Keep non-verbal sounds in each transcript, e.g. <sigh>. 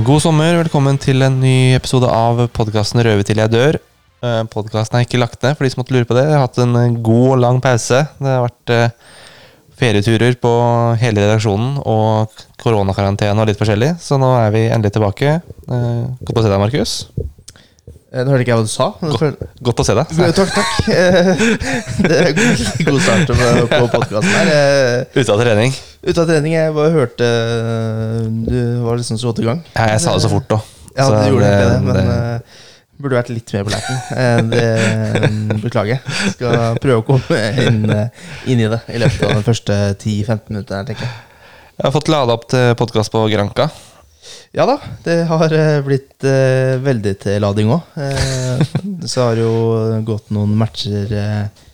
God sommer, velkommen til en ny episode av podkasten 'Røve til jeg dør'. Uh, podkasten er ikke lagt ned, for de som måtte lure på det. Jeg har hatt en eh, god og lang pause. Det har vært uh, ferieturer på hele redaksjonen og koronakarantene og litt forskjellig, så nå er vi endelig tilbake. Godt å se deg, Markus. Nå hørte ikke jeg hva du sa. Godt, godt å se deg. Takk, takk. <laughs> <laughs> Det er god start på podkasten her. Ute av trening? Ute av trening. Jeg bare hørte Du var liksom så godt i gang. Ja, jeg sa det så fort òg. Ja, du gjorde det, det, men det... burde vært litt mer på lerten. Beklager. Skal prøve å komme inn, inn, i det i løpet av de første 10-15 minuttene. tenker Jeg Jeg har fått lada opp til podkast på Granka. Ja da, det har blitt eh, veldig til lading òg. Eh, så har det jo gått noen matcher eh,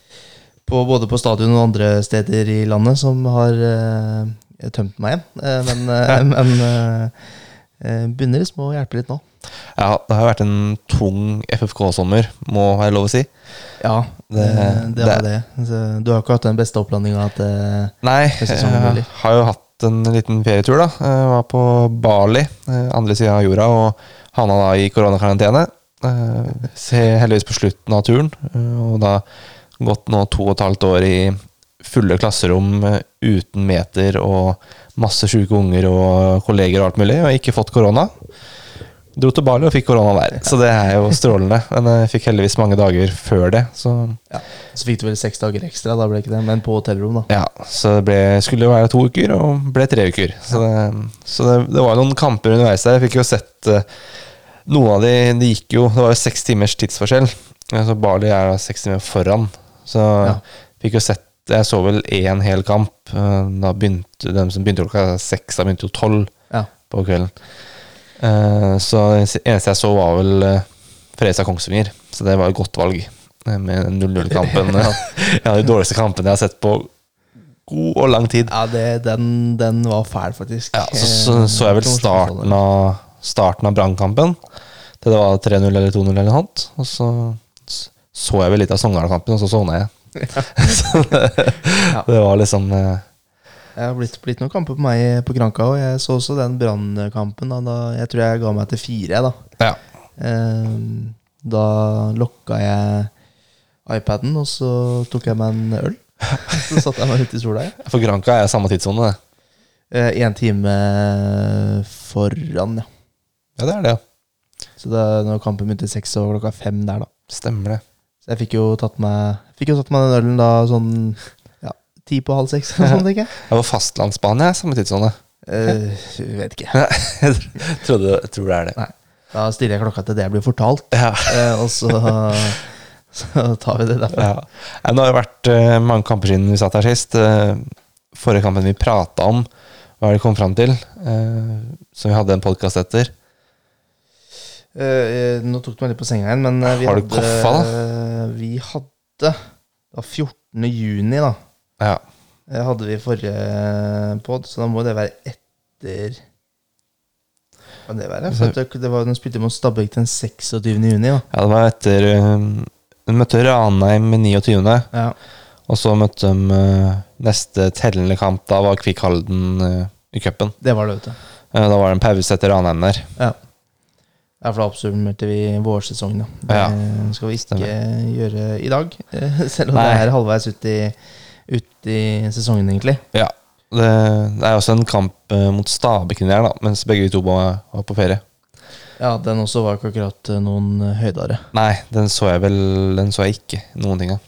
på, både på stadion og andre steder i landet som har uh, tømt meg igjen. Uh, men, men begynner liksom å hjelpe litt nå. Ja, det har vært en tung FFK-sommer, må jeg lov å si. Ja, det, det det. det. du har ikke hatt den beste opplandinga til Nei, jeg har jo hatt en liten ferietur, da. Jeg var på Bali, andre sida av jorda, og havna da i koronakarantene. Se Heldigvis på slutten av turen, og da gått nå to og et halvt år i fulle klasserom eh, uten meter og masse sjuke unger og kolleger og alt mulig, og ikke fått korona. Dro til Bali og fikk korona der, så det er jo strålende. <laughs> Men jeg fikk heldigvis mange dager før det. Så, ja. så fikk du vel seks dager ekstra, da ble ikke det, men på hotellrom, da. Ja, så det ble, skulle jo være to uker, og ble tre uker. Så det, så det, det var noen kamper underveis der. Jeg fikk jo sett uh, Noen av de, de gikk jo Det var jo seks timers tidsforskjell. Så Bali er seks timer foran. Så ja. fikk jo sett Jeg så vel én hel kamp. Eh, da begynte De som begynte klokka seks, da begynte jo tolv ja. på kvelden. Eh, så det eneste jeg så, var vel eh, Fredrikstad Kongsvinger. Så det var et godt valg med 0-0-kampen. <laughs> ja, de dårligste kampene jeg har sett på god og lang tid. Ja, det, den, den, var fæl, faktisk. Ja, så, så, så jeg vel starten av, starten av Brannkampen. Det var 3-0 eller 2-0 eller noe sånt. Og så så jeg vel litt av Sogndal-kampen, og så sovna jeg. <laughs> så det, det, var liksom uh, Det har blitt, blitt, noen kamper på meg på Granka, òg. jeg så også den brannkampen. Jeg tror jeg ga meg til fire. Da, ja. uh, da lokka jeg iPaden, og så tok jeg meg en øl. så satte jeg meg ute i sola. For Granka er samme tidssone, det? Én eh, time foran, ja. Ja, det er det, ja. Så da når kampen begynte seks, og klokka fem der, da. Stemmer det. Så jeg fikk jo tatt meg Fikk jo tatt meg den ølen da sånn ja, ti på halv seks. Sånn, <laughs> tenker jeg. Det var fastlandsbane, samme tidssone. Uh, vet ikke. <laughs> jeg du tror det er det. Nei. Da stiller jeg klokka til det jeg blir fortalt, ja. uh, og så, <laughs> så, tar vi det derfra. Ja. Nå har det vært uh, mange kamper siden vi satt her sist. forrige kampen vi prata om, hva er det vi kom fram til? som vi hadde en podkast etter. Uh, nå tok du meg litt på senga igjen, men uh, vi Har du hadde, koffa, da? Uh, vi hadde Det var 14. juni, da. Ja. hadde vi i forrige pod, så da må det være etter kan det være? For det, det var, de spilte mot Stabæk den 26. juni. Da. Ja, det var etter De møtte Ranheim med 29. Ja. Og så møtte de neste tellende kamp. Da var Kvikk Halden i cupen. Det var det, vet du. Da var det en pause etter Ranheim der. Ja. Ja, for da oppsummerte vi vårsesongen. Det ja, skal vi ikke stemmer. gjøre i dag. <laughs> Selv om Nei. det er halvveis ut i, ut i, sesongen, egentlig. Ja. Det, det er også en kamp eh, mot Stabæk der, da, mens begge vi to var, var, på ferie. Ja, den også var ikke akkurat eh, noen høydare høydere. Nei, den så jeg vel Den så jeg ikke noen ting av.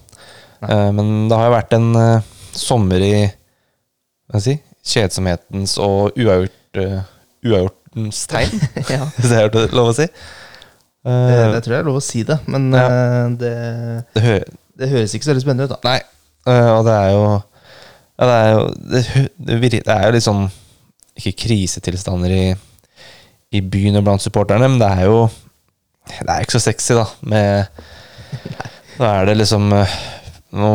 Uh, men det har jo vært en uh, sommer i Hva skal jeg si kjedsomhetens og uavgjort, uh, uavgjortens tegn, <laughs> ja. <laughs> hvis det er lov å si. Det, det, eh, tror jeg er lov å si det, men ja. det, det, hø det, høres ikke så veldig spennende ut, da. Nei, og det er jo ja, det, er jo det, det, er jo litt sånn Ikke krisetilstander i, i byen og blant supporterne, men det er jo Det er ikke så sexy, da. Med <laughs> Da er det liksom nå,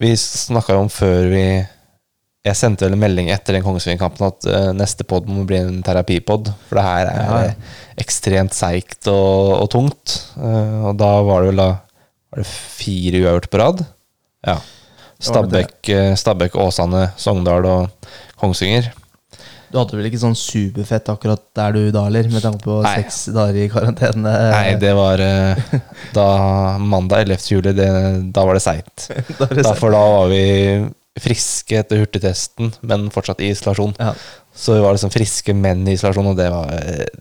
Vi snakka jo om før vi jeg sendte vel en melding etter den Kongsvinger-kampen at uh, neste pod må bli en terapipod. For det her er ja, ja. ekstremt seigt og, og tungt. Uh, og da var det vel da var det fire uavgjort på rad. Ja. Stabæk, uh, Stabæk, Åsane, Sogndal og Kongsvinger. Du hadde vel ikke sånn superfett akkurat der du da, eller? Med tanke på Nei. seks dager i karantene. Nei, det var eh, da mandag 11. juli, det, da var det seigt. <laughs> For da var vi friske etter hurtigtesten, men fortsatt i isolasjon. Ja. Så vi var liksom friske menn i isolasjon, og det var,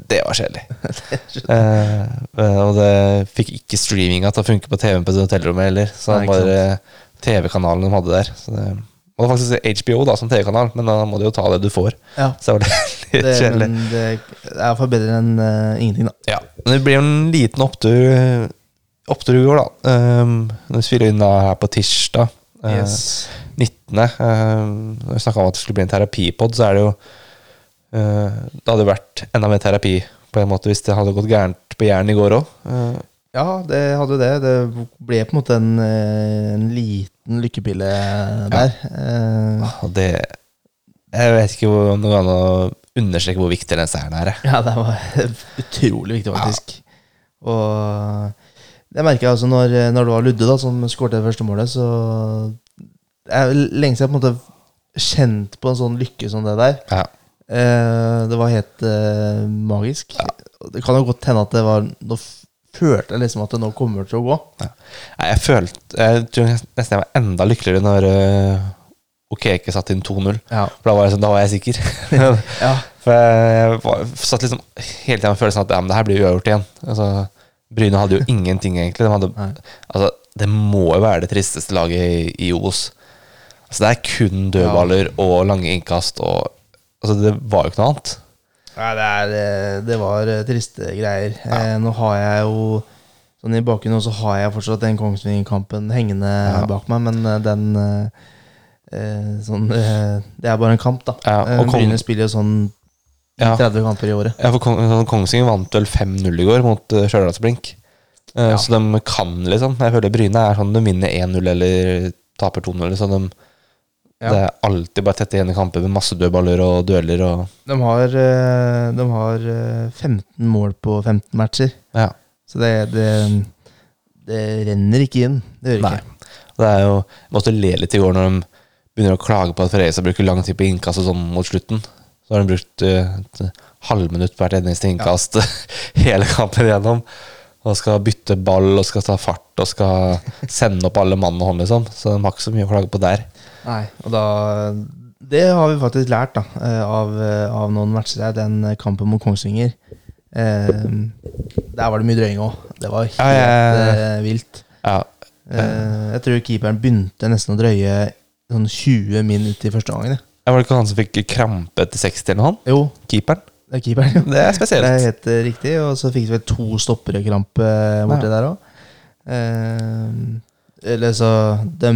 det var kjedelig. <laughs> eh, eh, og det fikk ikke streaminga til å funke på TV-en på hotellrommet heller. Så Nei, det sant? bare TV-kanalen de hadde der. Så det, og det var faktisk HBO da som TV-kanal, men da må du jo ta det du får. Ja. Så var det <laughs> litt Det, kjedelig. men det er iallfall bedre enn uh, ingenting, da. Ja, men det blir jo en liten opptur Opptur i går, da. Um, vi spiller inn da her på tirsdag Yes 19. Um, når vi snakka om at det skulle bli en terapipod, så er det jo uh, Det hadde jo vært enda mer terapi på en måte hvis det hadde gått gærent på Jæren i går òg. Ja, det hadde det. Det ble på en måte en, eh, en liten lykkepille der. Ja. og det Jeg vet ikke om det går an å understreke hvor viktig den seieren er. Ja, det var <laughs> utrolig viktig, faktisk. Og det merka jeg altså når, når det var Ludde da som skåret det første målet, så er lenge siden jeg på en måte kjent på en sånn lykke som det der. Ja. Eh, det var helt eh, magisk. Det kan jo godt hende at det var f- følte liksom at det nå kommer til å gå. Nei, jeg følte Jeg tror nesten jeg var enda lykkeligere når uh, Okeke satte inn 2-0. Ja. For da var, jeg sånn, da var jeg sikker. <laughs> ja. For jeg var, satt liksom hele tiden med følelsen at ja, men det her blir uavgjort igjen. Altså, Bryne hadde jo <laughs> ingenting, egentlig. De hadde, altså, det må jo være det tristeste laget i, i Os. Altså, det er kun dødballer og lange innkast. Og, altså, det var jo ikke noe annet. Nei, det, er, eh, det var eh, triste greier. Ja. nå har jeg jo Sånn I bakgrunnen så har jeg fortsatt den Kongsvinger-kampen hengende Ja. bak meg, men eh, den eh, eh, sånn, eh, Det er bare en kamp, da. Ja, Eh, og Bryne spiller jo sånn Ja. 30 kamper i året. Ja, for sånn, Kongsvinger vant vel 5-0 i går mot Stjørdalsblink. Eh. Så de kan, liksom. Jeg føler Bryne er sånn de vinner 1-0 eller taper 2-0. Så de, Ja. Det er alltid bare tette igjen i kamper med masse dødballer og dueller. Og, De har, eh, de har eh, 15 mål på 15 matcher, ja. så det, det, det renner ikke inn. Det gjør ikke. Det er jo, jeg måtte le litt i går når de begynner å klage på at Fredrikstad bruker lang tid på innkast og sånn mot slutten. Så har de brukt uh, et halvminutt på hvert eneste innkast <laughs> hele kampen igjennom. Og skal bytte ball og skal ta fart og skal <laughs> sende opp alle mann og hånd, liksom. Så de har ikke så mye å klage på der. Nei, og da Det har vi faktisk lært da eh, av, eh, av noen matcher her. Den eh, kampen mot Kongsvinger. Eh, der var det mye drøying òg. Det var helt Ja, ja, eh, vilt. Eh, jeg tror keeperen begynte nesten å drøye sånn 20 min ut i første gangen. Ja, Var det ikke han som fikk krampe etter 60 eller noe? han? Jo, Keeperen? det er keeperen. jo. Det er Det er helt eh, riktig. Og så fikk vi vel to stoppere krampe borti Ja. der òg. Eller så De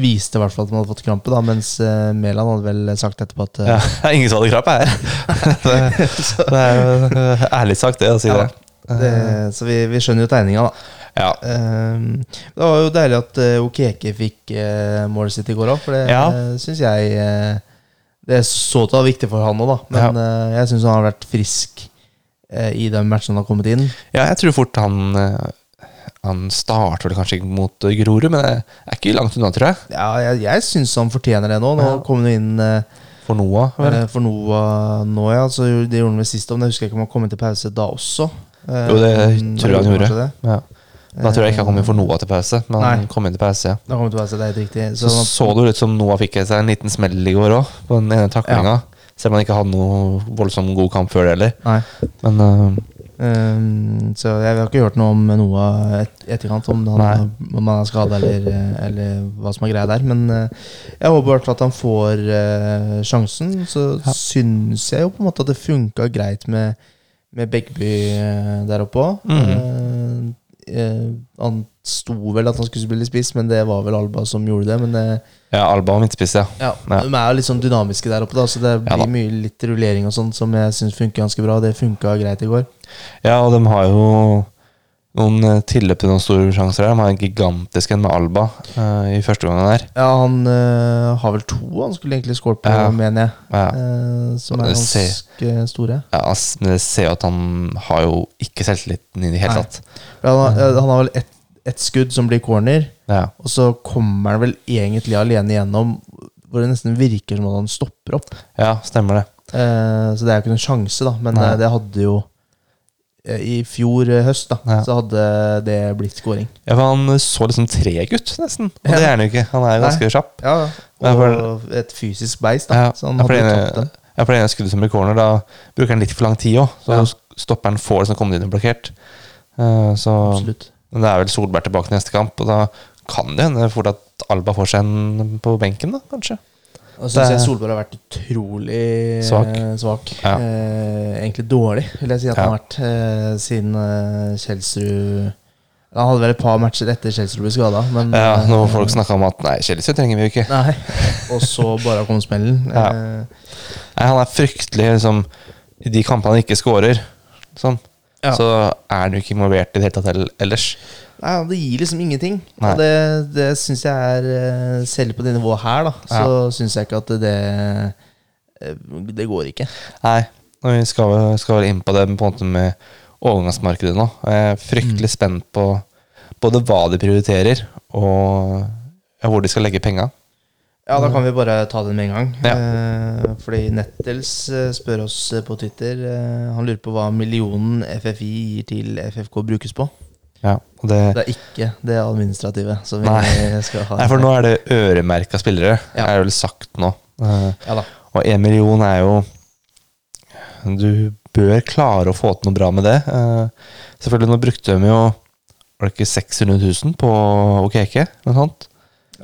viste i hvert fall at de hadde fått krampe, da mens uh, Mæland hadde vel sagt etterpå at uh, Ja, <laughs> det er ingen som hadde krampe her. <laughs> det, det er jo eh, <laughs> ærlig sagt, det, å si Ja, det. det, Så vi, vi skjønner jo tegninga, da. Ja. Ehm, det var jo deilig at uh, Okeke fikk målet sitt i går òg, for det Ja. syns jeg eh, Det så til å være viktig for han òg, da. Men eh, jeg syns han har vært frisk eh, i den matchen han har kommet inn. Ja, jeg tror fort han eh, Han starter vel kanskje ikke mot eh, Grorud, men det er ikke langt unna, tror jeg. Ja, jeg, jeg syns han fortjener det nå. Nå Ja. kom han inn eh, For Noah, vel. eh, for Noah nå, ja. Så det gjorde han vel sist, om jeg husker ikke om han kom inn til pause da også. Eh, Jo, det tror jeg han gjorde. Ja. Da tror jeg ikke han kom inn for Noah til pause, men han kom inn til pause, ja. Da kom han til pause, det er helt riktig. Så så det ut som Noah fikk seg en liten smell i går òg, på den ene taklinga. Selv om han ikke hadde noe voldsomt god kamp før det heller. Nei. Men eh, Ehm, så jeg har ikke hørt noe om noe et, etterkant, om han, om han er skada eller, eh, eller hva som er greia der. Men uh, jeg håper i hvert fall at han får uh, sjansen. Så Ja. syns jeg jo på en måte at det funka greit med, med Begby uh, der oppe òg. Mhm. han sto vel at han skulle spille spiss, men det var vel Alba som gjorde det. Men det, ja, Alba og midtspiss, ja. ja, Ja. De er jo litt sånn dynamiske der oppe, da så det blir ja, mye litt rullering og sånn som jeg syns funker ganske bra. Det funka greit i går. Ja, og de har jo noen eh, tilløp til noen store sjanser her. De har en gigantisk en med Alba uh, i første gangen der. Ja, han uh, har vel to han skulle egentlig skåret på, Ja. mener jeg. Ja. Uh, som er ser- ganske store. Ja, men det ser jo at han har jo ikke selvtilliten i det hele tatt. Han, han har vel ett et skudd som blir corner, Ja. og så kommer han vel egentlig alene igjennom, hvor det nesten virker som at han stopper opp. ja, stemmer det. Eh, så det er jo ikke noen sjanse, da. Men Nei. eh, det hadde jo eh, I fjor eh, høst, da, Ja. så hadde det blitt scoring. Ja, for Han så liksom treg ut, nesten. Og det er han jo ikke. Han er jo ganske kjapp. Ja, og og et fysisk beist, da. Ja, Så han for hadde tatt det. Ja, for det ene skuddet som blir corner, da bruker han litt for lang tid òg. Så Ja. stopperen får liksom kommer inn og blokkert. Uh, så Absolutt. Men det er vel Solberg tilbake neste kamp, og da kan det hende fort at Alba får seg en på benken, da, kanskje. Og så syns jeg Solberg har vært utrolig Svak. eh, svak. Ja. Eh, egentlig dårlig, vil jeg si at han har vært. Eh, siden eh, Kjelsrud Han hadde vel et par matcher etter Kjelsrud ble skada, men Ja, nå Når folk snakka om at nei, Kjelsrud trenger vi jo ikke. Nei. Og så bare kom smellen. <laughs> Ja. Eh, Nei, Han er fryktelig liksom I de kampene han ikke scorer, sånn, Ja. så er han jo ikke involvert i det hele tatt ellers. Nei, Det gir liksom ingenting. Nei. Og det, det syns jeg er eh, Selv på det nivået her, da, så syns jeg ikke at det eh, Det går ikke. Nei, vi skal, skal vel inn på det på en måte med overgangsmarkedet nå. Jeg er fryktelig spent på både hva de prioriterer, og ja, hvor de skal legge penga. Ja, da kan vi bare ta den med en gang. Ja. Eh, fordi Nettels eh, spør oss eh, på Twitter Han lurer på hva millionen FFI gir til FFK brukes på. Ja, det, Det er ikke det administrative som vi Nei. <laughs> Nei, for nå er det øremerka spillere, Ja. er det vel sagt nå. Ja. Og én million er jo Du bør klare å få til noe bra med det. Selvfølgelig, nå brukte de jo Var det ikke 600 000 på OKK? Noe sånt?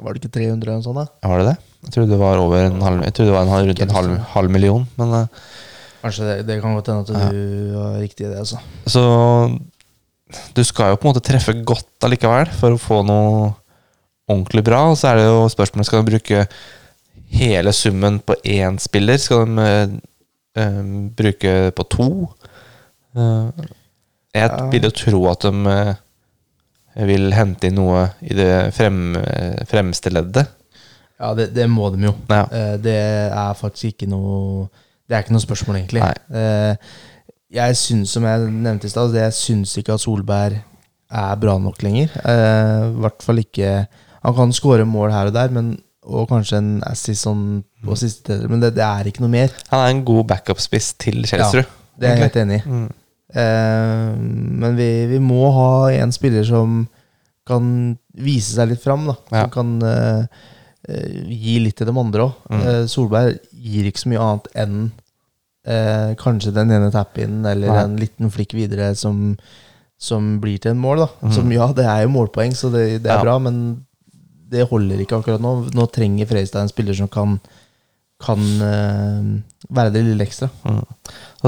Var det ikke 300 eller noe sånt? da? Var det det? Jeg trodde det var over en halv Jeg trodde det var en, halv- rundt en halv, halv million. Men eh, Kanskje det, det kan godt hende at du har riktig i det. altså Så du skal jo på en måte treffe godt allikevel for å få noe ordentlig bra. Og så er det jo spørsmålet skal de bruke hele summen på én spiller. Skal de eh, eh, bruke på to? Eh, jeg Ja. vil jo tro at de eh, vil hente inn noe i det frem, fremste leddet. Ja, det, det må de jo. Ja. Eh, det er faktisk ikke noe Det er ikke noe spørsmål, egentlig. Nei. Eh, jeg syns, som jeg nevnte i stad, jeg syns ikke at Solberg er bra nok lenger. Eh, I hvert fall ikke Han kan skåre mål her og der, men, og kanskje en assist sånn på siste deler, men det, det er ikke noe mer. Han er en god backup-spiss til Kjelsrud. Det er jeg helt enig i. Mm. Eh, men vi, vi må ha en spiller som kan vise seg litt fram. Da. Ja. Som kan eh, eh, gi litt til de andre òg. Mm. Solberg gir ikke så mye annet enn eh, kanskje den ene tap-in eller Nei. en liten flikk videre som, som blir til en mål. Da. Mm. Som ja, det er jo målpoeng, så det, det er Ja. bra, men det holder ikke akkurat nå. Nå trenger Freistad en spiller som kan, kan eh, være det lille ekstra. Mm.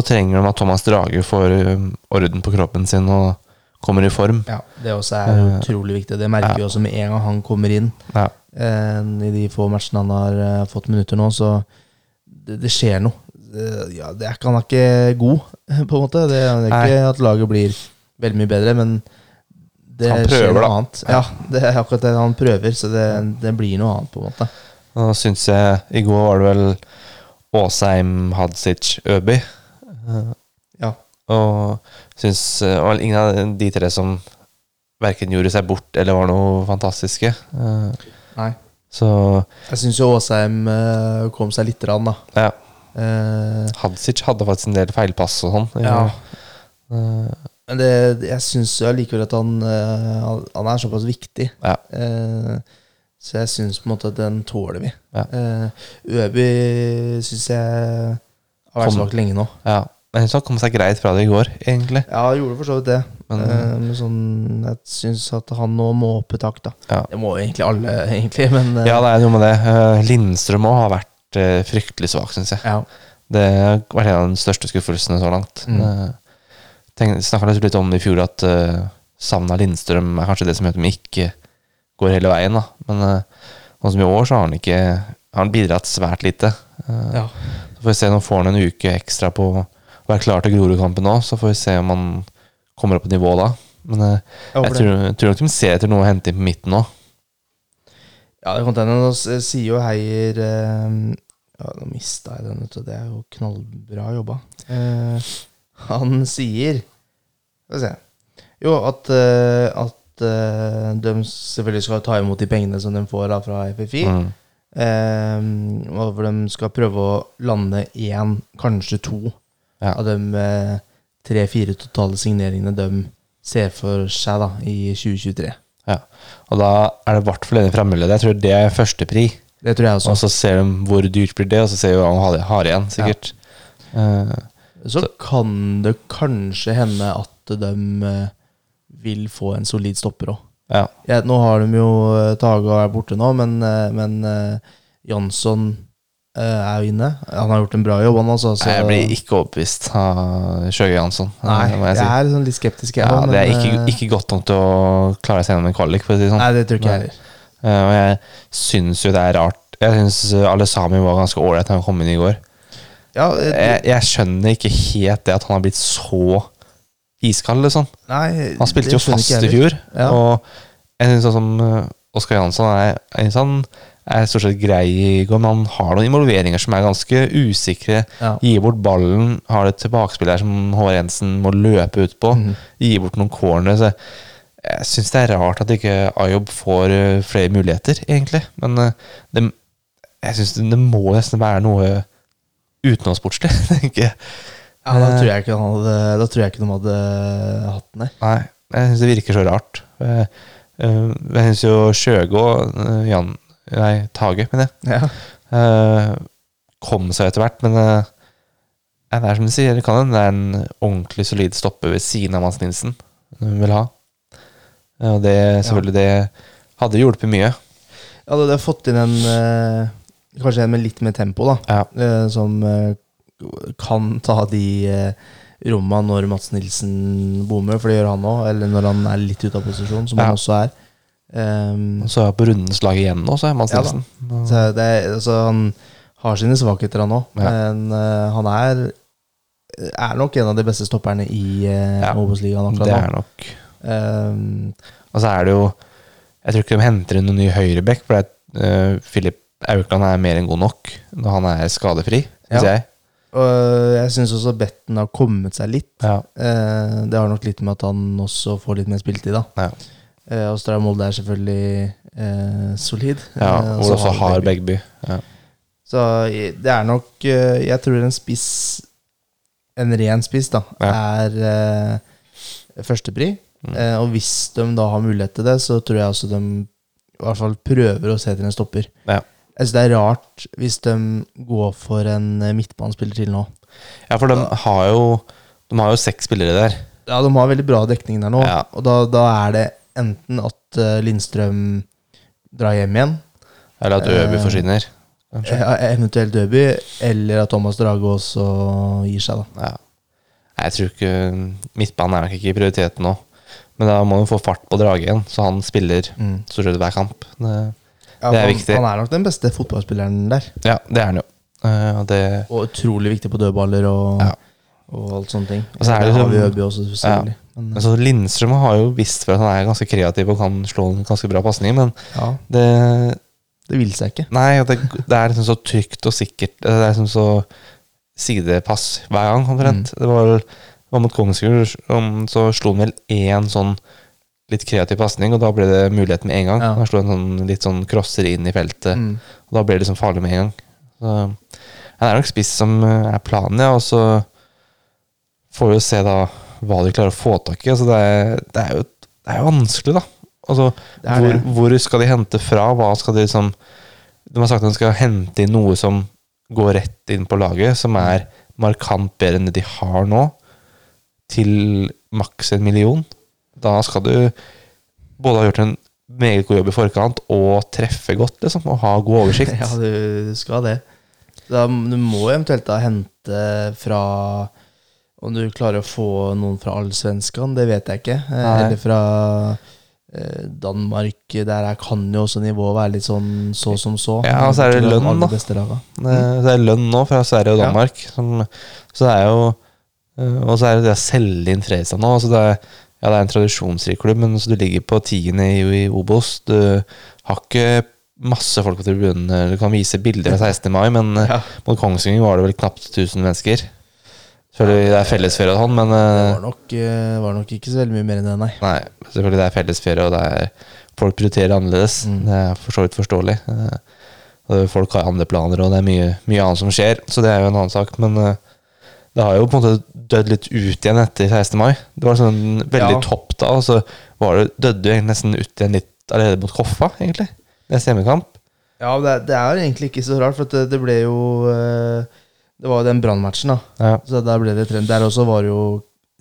Trenger de at Thomas Drage får um, orden på kroppen sin og kommer i form. Ja, Det også er Eh, utrolig viktig. Det merker ja. vi også med en gang han kommer inn. Ja. Eh, I de få matchene han har eh, fått minutter nå, så det, det skjer noe. Eh, ja, det er ikke, han er ikke god, <laughs> på en måte. Det er ikke at laget blir veldig mye bedre, men det skjer noe da. annet. Ja, det er akkurat det han prøver, så det, det blir noe annet, på en måte. Nå syns jeg I går var det vel Åsheim, Hadzic, Øby. Eh, Ja. Og syns eh, vel ingen av de tre som verken gjorde seg bort eller var noe fantastiske. Eh, Nei. Så Jeg syns jo Åsheim kom seg litt rann, da. ja. Eh, Hadzic hadde faktisk en del feilpass og sånn. ja. Eh, Men det, jeg syns allikevel at han, han, han er såpass viktig. ja. Eh, så jeg syns på en måte at den tåler vi. Ja. Eh, Øby syns jeg har vært Kom- svak lenge nå. ja. Men han kom seg greit fra det i går, egentlig. Ja, jeg gjorde for så vidt det. Men- uh, men sånn, jeg syns at han nå må opp i takt. da Ja. Det må egentlig alle, <laughs> egentlig. Men uh, Ja, det er noe med det. Uh, Lindstrøm òg har vært fryktelig svak, syns jeg. ja. Det har vært en av de største skuffelsene så langt. Mm. Snakka litt om det i fjor, at uh, savna Lindstrøm er kanskje det som gjør at de ikke går hele veien. da Men uh, sånn som i år, så har han ikke Har han bidratt svært lite. Eh, ja. Så får vi se, nå får han en uke ekstra på å være klar til Grorudkampen nå, så får vi se om han kommer opp på nivå da. Men eh, Jeg jeg tror, nok de ser etter noe å hente inn på midten òg. Ja, det kan hende. Nå sier jo Heier eh, Ja, nå mista jeg den, vet du. Det er jo knallbra jobba. Eh, han sier Skal vi se Jo, at, eh, at uh, de selvfølgelig skal ta imot de pengene som de får da fra FFI. Mm. Eh, hvor de skal prøve å lande én, kanskje to, Ja. av de uh, tre-fire totale signeringene de ser for seg da, i 2023. Ja. Og da er det i hvert fall en fremmølle. Jeg tror det er førstepri. Det tror jeg også. Og så ser de hvor dyrt blir det, og så ser de hva de har- igjen, sikkert. Eh, Så kan det kanskje hende at de eh, vil få en solid stopper òg. ja. Ja, nå har de jo eh, Taga er borte nå, men, eh, men eh, Jansson er jo inne. Han har gjort en bra jobb, han altså. så- Jeg blir ikke overbevist av Sjøge Jansson, Nei, jeg jeg er sånn litt skeptisk. jeg Ja, men, det er ikke, ikke godt nok til å klare seg gjennom en kvalik, for å si det sånn. Nei, det tror ikke jeg heller. Og jeg syns jo det er rart. Jeg syns Alesami var ganske ålreit da han kom inn i går. Ja, det... Jeg, jeg skjønner ikke helt det at han har blitt så iskald, liksom. nei, Han spilte jo fast i fjor, Ja. og jeg synes sånn som eh, Oskar Jansson er, han er stort sett grei i går, men han har noen involveringer som er ganske usikre. Ja. Gir bort ballen, har et tilbakespill der som Håvard Jensen må løpe ut på. Mm. Gir bort noen corner. Så jeg syns det er rart at ikke Ayob får eh, flere muligheter, egentlig. Men eh, det, jeg syns det, det må nesten være noe utenomsportslig, <laughs> tenker jeg. Ja, da tror jeg ikke hadde Da tror jeg ikke de hadde hatt den der. Nei, jeg syns det virker så rart. Jeg, eh, jeg syns jo Sjøgå eh, Jan Nei, Tage, mener jeg. Ja. eh, kom seg etter hvert, men eh, ja, det er som du sier, det kan hende det er en ordentlig solid stopper ved siden av Mads Nilsen hun vil ha. Eh, Og det selvfølgelig det hadde hjulpet mye. Ja, du hadde fått inn en eh, Kanskje en med litt mer tempo, da. Ja. eh, som eh, kan ta de uh, romma når Mats Nilsen bommer, for det gjør han òg. Eller når han er litt ute av posisjon, som Ja. han også er. Um, så er jeg på rundens lag igjen nå, så er Mads Ja. Nilsen. så det, er- altså, han har sine svakheter, han òg. Ja. Men uh, han er er nok en av de beste stopperne i uh, Ja, Obos-ligaen det er nå. nok Um, Og så er det jo Jeg tror ikke de henter inn noen ny høyrebekk, for det, uh, Filip Aukland er mer enn god nok når han er skadefri, syns Ja. jeg. Og jeg syns også Betten har kommet seg litt. Ja. Eh, det har nok litt med at han også får litt mer spilletid, da. Ja. Eh, Austria Molde er selvfølgelig eh, solid. Ja, og hvor også har Begby. Ja. Så det er nok eh, Jeg tror en spiss En ren spiss, da, er eh, førstepri. Mm. Eh, og hvis de da har mulighet til det, så tror jeg også de i hvert fall prøver å se etter en stopper. Ja. Jeg synes det er rart hvis de går for en eh, midtbanespiller til nå. ja, for de har jo De har jo seks spillere der. Ja, de har veldig bra dekning der nå, Ja. og da, da er det enten at eh, Lindstrøm drar hjem igjen, Eller at Øby Eh, forsvinner. Kanskje. eh, eventuelt Øby, eller at Thomas Drage også gir seg, da. Ja. Jeg tror ikke Midtbanen er nok ikke i prioriteten nå. Men da må hun få fart på Drage igjen, så han spiller Mm. stort sett hver kamp. Det, Ja, Det er han, viktig. Han er nok den beste fotballspilleren der. ja, det er han jo. Uh, det, Og utrolig viktig på dødballer og, Ja. og alt sånne ting. Og så er det det har liksom- vi Øby også, selvfølgelig. Men, men så Lindstrøm har jo visst for at han er ganske kreativ og kan slå en ganske bra pasning, men ja, det det vil seg ikke. Nei, det, det er liksom så trygt og sikkert. Det er liksom så sidepass hver gang, omtrent. Det var, vel- var mot Kongsvinger, så slo han vel én sånn litt kreativ pasning, og da ble det mulighet med en gang. Ja. Han slo en sånn litt sånn crosser inn i feltet, Mm. og da ble det liksom farlig med en gang. Så han er nok spiss som uh, er planen, ja, og så får vi jo se da hva de klarer å få tak i. Altså, det, er, det, er jo, det er jo vanskelig, da. Altså, hvor, hvor skal de hente fra? Hva skal de liksom De har sagt at de skal hente inn noe som går rett inn på laget, som er markant bedre enn det de har nå, til maks en million. Da skal du både ha gjort en meget god jobb i forkant og treffe godt, liksom, og ha god oversikt. <laughs> Ja, du skal det. Da, du må eventuelt da hente fra Om du klarer å få noen fra allsvenskene, det vet jeg ikke. Eh, Nei. Eller fra eh, Danmark. Der er, kan jo også nivået være litt sånn så som så. Ja, og så er det lønn, da. Eh, Det er lønn nå fra Sverige og Ja. Danmark. Som, så det er jo Og så er det det å selge inn Fredrikstad nå. Altså det, er, ja, det er en tradisjonsrik klubb, men så du ligger på tiende i, i Obos. Du har ikke masse folk på tribunene. Du kan vise bilder av 16. mai, men eh, Ja. mot Kongsvinger var det vel knapt 1000 mennesker. Selvfølgelig det er fellesferie og sånn, men Det eh, var nok, eh, var nok ikke så veldig mye mer enn det, nei. Nei, selvfølgelig det er fellesferie, og det er folk prioriterer annerledes. Mm. Det er for så vidt forståelig. Eh, folk har andre planer, og det er mye, mye annet som skjer. Så det er jo en annen sak. Men eh, det har jo på en måte dødd litt ut igjen etter 16. mai. Det var sånn veldig Ja. topp da, og så var det, døde jo nesten ut igjen litt allerede mot Koffa, egentlig. Neste hjemmekamp. Ja, det, det er egentlig ikke så rart, for det, det ble jo eh, Det var jo den brannmatchen, da. Ja. Så der ble det trend. Der også var det jo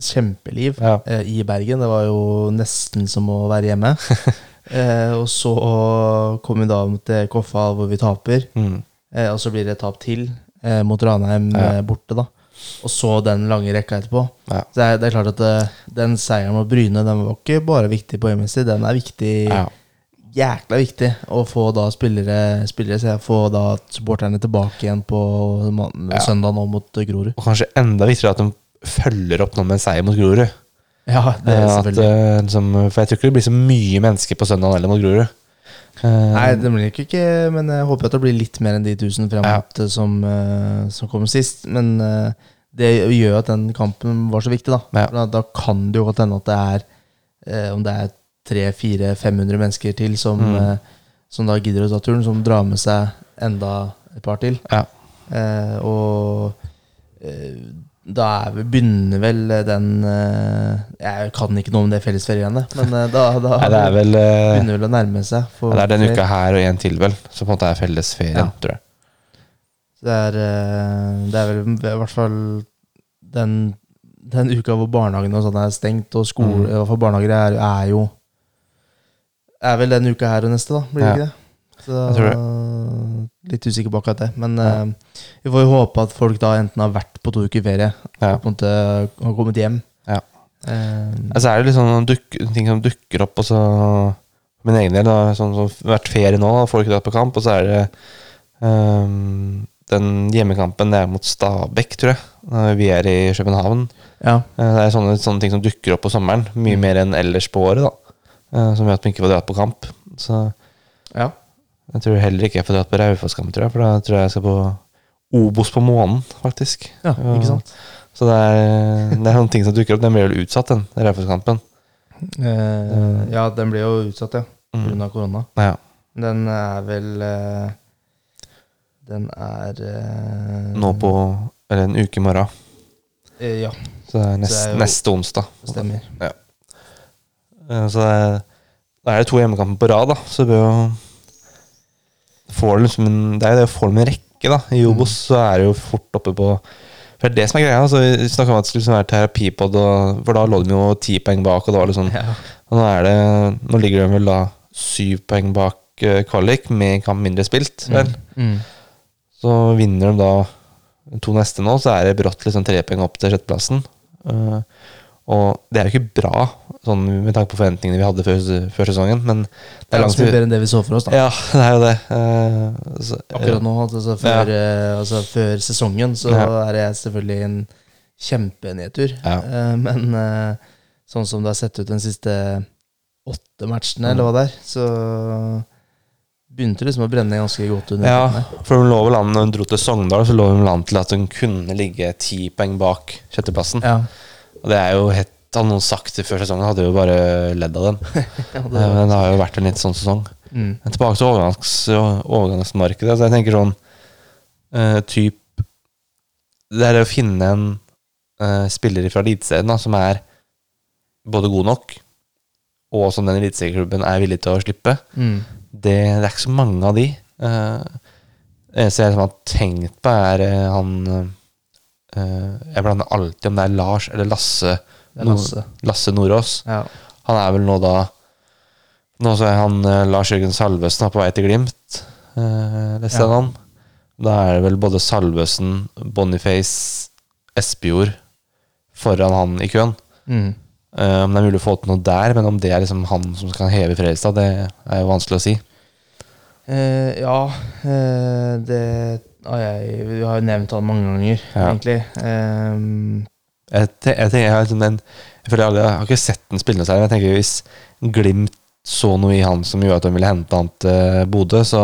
kjempeliv Ja. eh, i Bergen. Det var jo nesten som å være hjemme. <laughs> eh, og så kom vi da til Koffa, hvor vi taper. Mm. Eh, og så blir det et tap til eh, mot Ranheim eh, borte, da. Og så den lange rekka etterpå. Ja. Så det er, det er klart at det, den seieren mot Bryne Den var ikke bare viktig poengmessig, den er viktig ja. jækla viktig å få da spillere, spillere så jeg får da supporterne tilbake igjen på Ja. søndag nå mot Grorud. Og kanskje enda viktigere at de følger opp nå med en seier mot Grorud. Ja, det er selvfølgelig at, eh, liksom, for jeg tror ikke det blir så mye mennesker på søndag heller mot Grorud. Eh, Nei, det blir ikke, ikke Men jeg håper at det blir litt mer enn de 1000 frem Ja. som, uh, som kom sist. Men uh, det gjør at den kampen var så viktig, da. Ja. Da, da kan det jo godt hende at det er Om det er 300-400-500 mennesker til som, Mm. som da gidder å ta turen, som drar med seg enda et par til. Ja. Og da er vi, begynner vel den eh, Jeg kan ikke noe om det fellesferiegreiene, men eh, da, da Nei, det er vel eh, begynner vel å nærme seg. for Det er denne uka her og en til, vel, som på en måte er fellesferien, Ja. tror jeg. Det er, eh, det er vel i hvert fall den, den uka hvor barnehagene og sånn er stengt, og skole, Mm. i hvert fall barnehager er, er jo Er vel den uka her og neste, da. Blir det Ja. ikke det? Så, Jeg tror Litt usikker på akkurat det. Men eh, vi får jo håpe at folk da enten har vært på to uker ferie Ja. og på en måte har kommet hjem. Ja. Uh, Altså er det litt sånn duk, ting som dukker opp, og så Min egen del, da, sånn som vært ferie nå, da, får ikke dratt på kamp, og så er det um, den hjemmekampen det er mot Stabæk, tror jeg. Vi er i København. ja. Eh, Det er sånne, sånne ting som dukker opp på sommeren, mye mer enn ellers på året. da Som gjør at vi ikke får dratt på kamp. Så ja. Jeg tror heller ikke jeg får dratt på Raufoss-kamp, tror jeg, for da tror jeg jeg skal på Obos på månen, faktisk. Ja, ikke sant? Så det er, det er noen ting som dukker opp. Den blir vel utsatt, den Raufoss-kampen. Eh, ja, den blir jo utsatt, ja. Mm. Pga. korona. Ja. Den er vel eh, Den er eh, Nå på Eller en uke i morgen. eh, Ja, Så det er nest, Så det er jo- neste onsdag. stemmer. Ja. Så det er, da er det to hjemmekamper på rad, da. Så det bør jo Får liksom en Det er jo det å få dem en rekke, da. I Obos så er det jo fort oppe på For det er det som er greia. Altså, vi snakka om at det skulle liksom være terapipod, og, for da lå de jo ti poeng bak, og det var sånn Ja. Og nå er det Nå ligger de vel da syv poeng bak uh, kvalik, med en kamp mindre spilt, vel. Mm. Så vinner de da to neste nå, så er det brått liksom tre poeng opp til sjetteplassen. Uh, og det er jo ikke bra, sånn med tanke på forventningene vi hadde før, før sesongen, men Det er langt mye bedre enn det vi så for oss, da. Ja, <laughs> det er jo det. Uh, så, Akkurat nå, altså før, eh, altså før sesongen, så Ja. er det selvfølgelig en kjempenedtur. Ja. Uh, men sånn som det har sett ut den siste åtte matchene, Mm. eller hva det er, så begynte liksom å brenne ganske godt under Ja, for hun lå vel an når hun dro til Sogndal, så lå hun an til at hun kunne ligge ti poeng bak sjetteplassen. Ja. Og det er jo helt Hadde noen sagt det før sesongen, hadde jo bare ledd av den. <laughs> Ja, det Eh, Men det har jo vært en litt sånn sesong. mm. Men tilbake til overgangs, overgangsmarkedet. Så jeg tenker sånn uh, typ Det er å finne en uh, spiller fra Eliteserien som er både god nok, og som den eliteserieklubben er villig til å slippe. Mm. Det, det er ikke så mange av de. Uh, det eneste jeg liksom har tenkt på, er uh, han uh, Jeg blander alltid om det er Lars eller Lasse Lasse. Lasse Nordås. Ja. Han er vel nå da Nå så er han eh, Lars Jørgen Salvesen er på vei til Glimt, eh, leste jeg Ja. han. Da er det vel både Salvesen, Boniface, Espejord foran han i køen. Mm. Eh, om det er mulig å få til noe der, men om det er liksom han som kan heve Fredrikstad, det er jo vanskelig å si. Eh, ja, eh, det har jeg Vi har jo nevnt han mange ganger, Ja. egentlig. Ehm, Jeg, te jeg, tenker, jeg, har liksom den, jeg, føler jeg, jeg har ikke sett den spille noe særlig, men jeg tenker hvis Glimt så noe i han som gjorde at de ville hente han til Bodø, så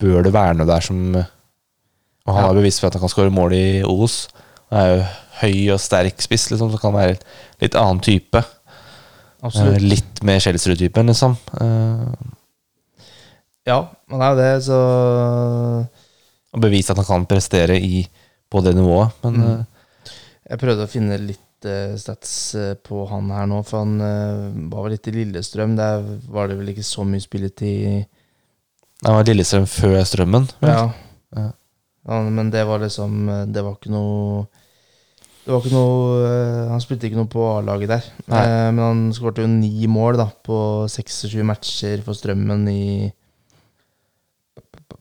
bør det være noe der som Og han Ja. har bevisst for at han kan skåre mål i Os. Han er jo høy og sterk spiss, liksom, så kan være litt annen type. Eh, absolutt. litt mer Skjelsrud-typen, liksom. Eh, Ja, han er jo det, så Og bevise at han kan prestere i, på det nivået. Men Mm. Jeg prøvde å finne litt uh, stats eh, på han her nå, for han uh, var vel litt i Lillestrøm. Der var det vel ikke så mye spilletid. han var Lillestrøm før Strømmen. Ja. Ja. Men det var liksom Det var ikke noe Det var ikke noe Han spilte ikke noe på A-laget der. Nei. Men han skårte jo ni mål da på 26 matcher for Strømmen i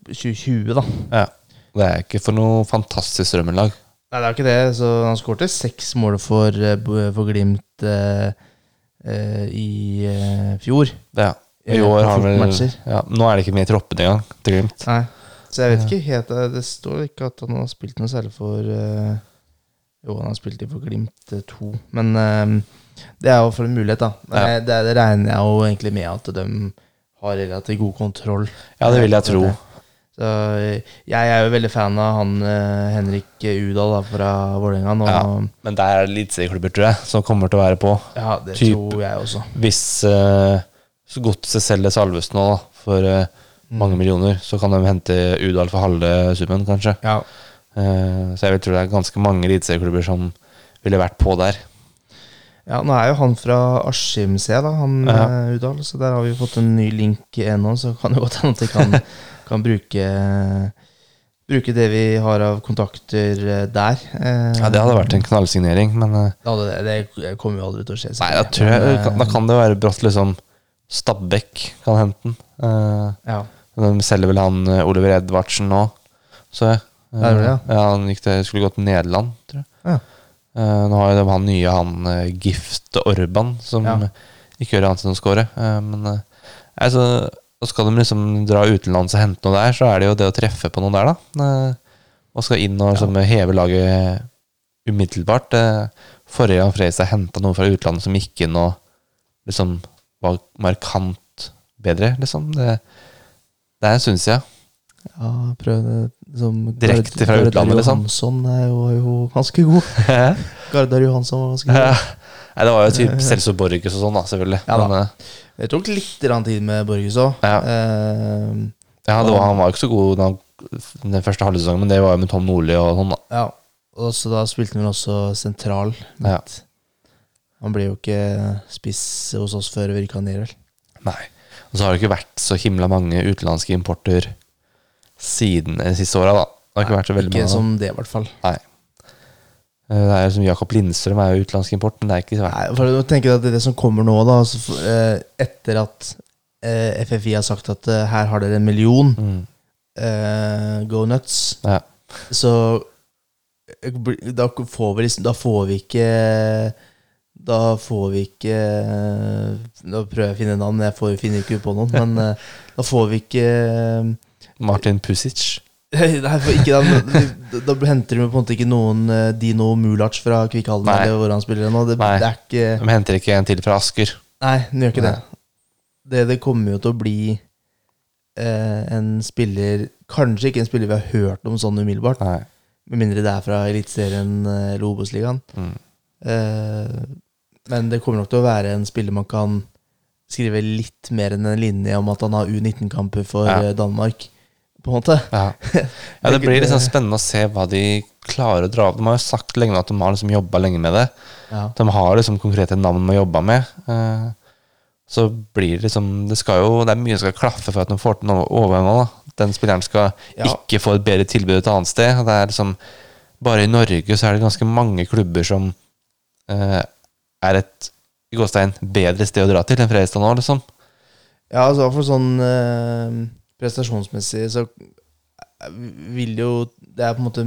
2020, da. Ja. Det er ikke for noe fantastisk Strømmen-lag. Nei, det er ikke det. Så han skårte seks mål for, eh, for Glimt eh, eh, i eh, fjor. Ja. I Eh, år har han 14 vel ja, Nå er det ikke med i troppene engang, til Glimt. Nei. Så jeg vet ikke helt eh, Det står ikke at han har spilt noe særlig for eh, Jo, han har spilt i for Glimt eh, 2. Men eh, det er jo for en mulighet, da. Ja. Eh, Det, det regner jeg jo egentlig med at de har relativt god kontroll. Ja, det vil jeg tro. Så eh, jeg er jo veldig fan av han eh, Henrik Udal da, fra Vålerenga. Ja. Men det er eliteserieklubber, tror jeg, som kommer til å være på. Ja, det Typ- tror jeg også. Hvis uh, Godset selger Salvesen nå da, for eh, mange millioner, så kan de hente Udal for halve summen, kanskje. Ja. Eh, så jeg vil tro det er ganske mange eliteserieklubber som ville vært på der. ja, nå er jo han fra Askim, ser jeg, da, han Ja. Udal. Så der har vi fått en ny link ennå, så kan det godt hende at de kan, <laughs> kan bruke Bruke det vi har av kontakter eh, der. Eh, Ja, Det hadde vært en knallsignering, men eh, ja, det, det kommer jo aldri til å skje. Nei, da, tror jeg, Men, eh, da kan det være brått liksom Stabæk kan hente den. Eh, ja. de selger vel han eh, Oliver Edvardsen nå, så jeg. Eh, Ja, det det, ja, han til, skulle gå til Nederland, tror jeg. Ja. Eh, nå har jo de han nye, han eh, Gift Orban, som Ja. ikke gjør annet enn å score. Eh, men eh, altså, og skal de liksom dra utenlands og hente noe der, så er det jo det å treffe på noen der, da. Eh, og skal inn og liksom, heve laget umiddelbart. Eh, forrige gang Fredrikstad henta noen fra utlandet som gikk inn og liksom var markant bedre, liksom. Det, det er en stund siden. Ja, prøvde liksom, Direkte fra utlandet, liksom. Johansson er jo, er jo ganske god. <laughs> Gardar Johansson var ganske god. Nei, det var jo typ Celso Borges og sånn, da, selvfølgelig. Ja da. Men, eh, Det tok litt grann tid med Borges òg. Ja. Uh, ja, det var, han var jo ikke så god da, den første halve sesongen, men det var jo med Tom Nordli og sånn, da. ja. Og så da spilte han også sentral. Ja. Han ble jo ikke spiss hos oss før Virka ned, vel. Nei. Og så har det ikke vært så himla mange utenlandske importer siden de siste åra, da. Det har ikke vært så veldig Ikke mange. som det, i hvert fall. Nei. Eh, Det er som Jakob Lindstrøm er jo utenlandsk import, men det er ikke så Nei, for å tenke at det, er det som kommer nå, da altså, eh, etter at eh, FFI har sagt at her har dere en million, mm. uh, go nuts, Ja. så da får vi liksom Da får vi ikke Da får vi ikke Da prøver jeg å finne navn, jeg får, finner ikke på noen, men da får vi ikke Martin Pusic. Nei, for ikke da, da, henter de på en måte ikke noen eh, Dino Mulac fra Kvikkhallen Nei. eller hvor han spiller nå. Det, Nei. det er ikke De henter ikke en til fra Asker. Nei, den gjør ikke Nei. det. det. Det kommer jo til å bli eh, en spiller Kanskje ikke en spiller vi har hørt om sånn umiddelbart, Nei. med mindre det er fra Eliteserien eh, eller Obos-ligaen. Mm. Eh, men det kommer nok til å være en spiller man kan skrive litt mer enn en linje om at han har U19-kamper for Ja. eh, Danmark, på en måte. Ja. <laughs> ja, det blir sånn spennende å se hva de klarer å dra av. De har jo sagt lenge at de har liksom jobba lenge med det. Ja. De har liksom konkrete navn de har jobba med. Eh, så blir det liksom Det skal jo Det er mye som skal klaffe for at de får til noen overganger. Den spilleren skal Ja. ikke få et bedre tilbud et annet sted. Det er liksom Bare i Norge så er det ganske mange klubber som eh, er et i gåstein bedre sted å dra til enn Fredrikstad nå, liksom. Ja, altså for sånn eh, prestasjonsmessig så vil jo Det er på en måte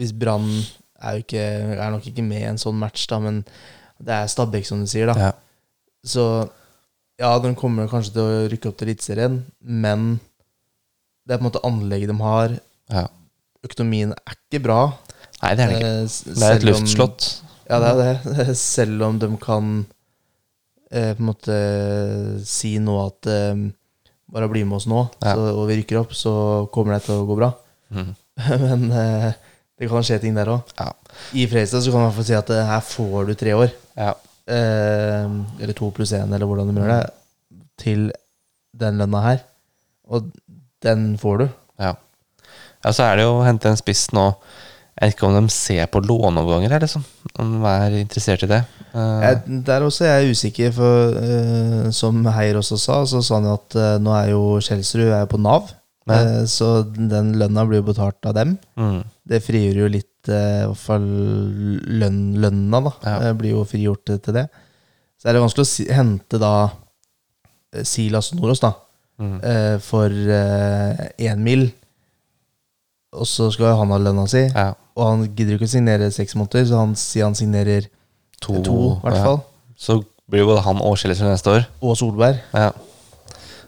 Hvis Brann er Er nok ikke med i en sånn match, da, men det er Stabæk, som du sier, da. Ja. Så ja, de kommer kanskje til å rykke opp til Eliteserien, men det er på en måte anlegget de har. Ja. Økonomien er ikke bra. Nei, det er det ikke. Eh, Det er et luftslott. Ja, det er det. <laughs> Selv om de kan eh, på en måte si nå at eh, bare bli med oss nå, Ja. så, og vi rykker opp, så kommer det til å gå bra. Mm. <laughs> Men eh, det kan skje ting der òg. Ja. I Fredrikstad så kan man i hvert fall si at eh, her får du tre år. Ja. Eh, eller to pluss én, eller hvordan du gjør det. Til den lønna her. Og den får du. Ja. ja, så er det jo å hente en spiss nå. Jeg vet ikke om de ser på låneoverganger, her, liksom. Om de er interessert i det. Uh, Jeg, der også er jeg usikker, for uh, som Heier også sa, så sa han jo at uh, nå er jo Kjelsrud er jo på Nav. Eh, så den lønna blir jo betalt av dem. mm, Det frigjør jo litt I hvert fall lønn, lønna, da. Ja. blir jo frigjort til det. Så er det vanskelig å si, hente da Silas Nordås, da, mm. for én mil. Og så skal jo han ha lønna si. Ja. Og han gidder ikke å signere seks måneder, så han sier han signerer To, to, i hvert ja. fall. Så blir jo både han og Kjellesrud neste år. Og Solberg. Ja.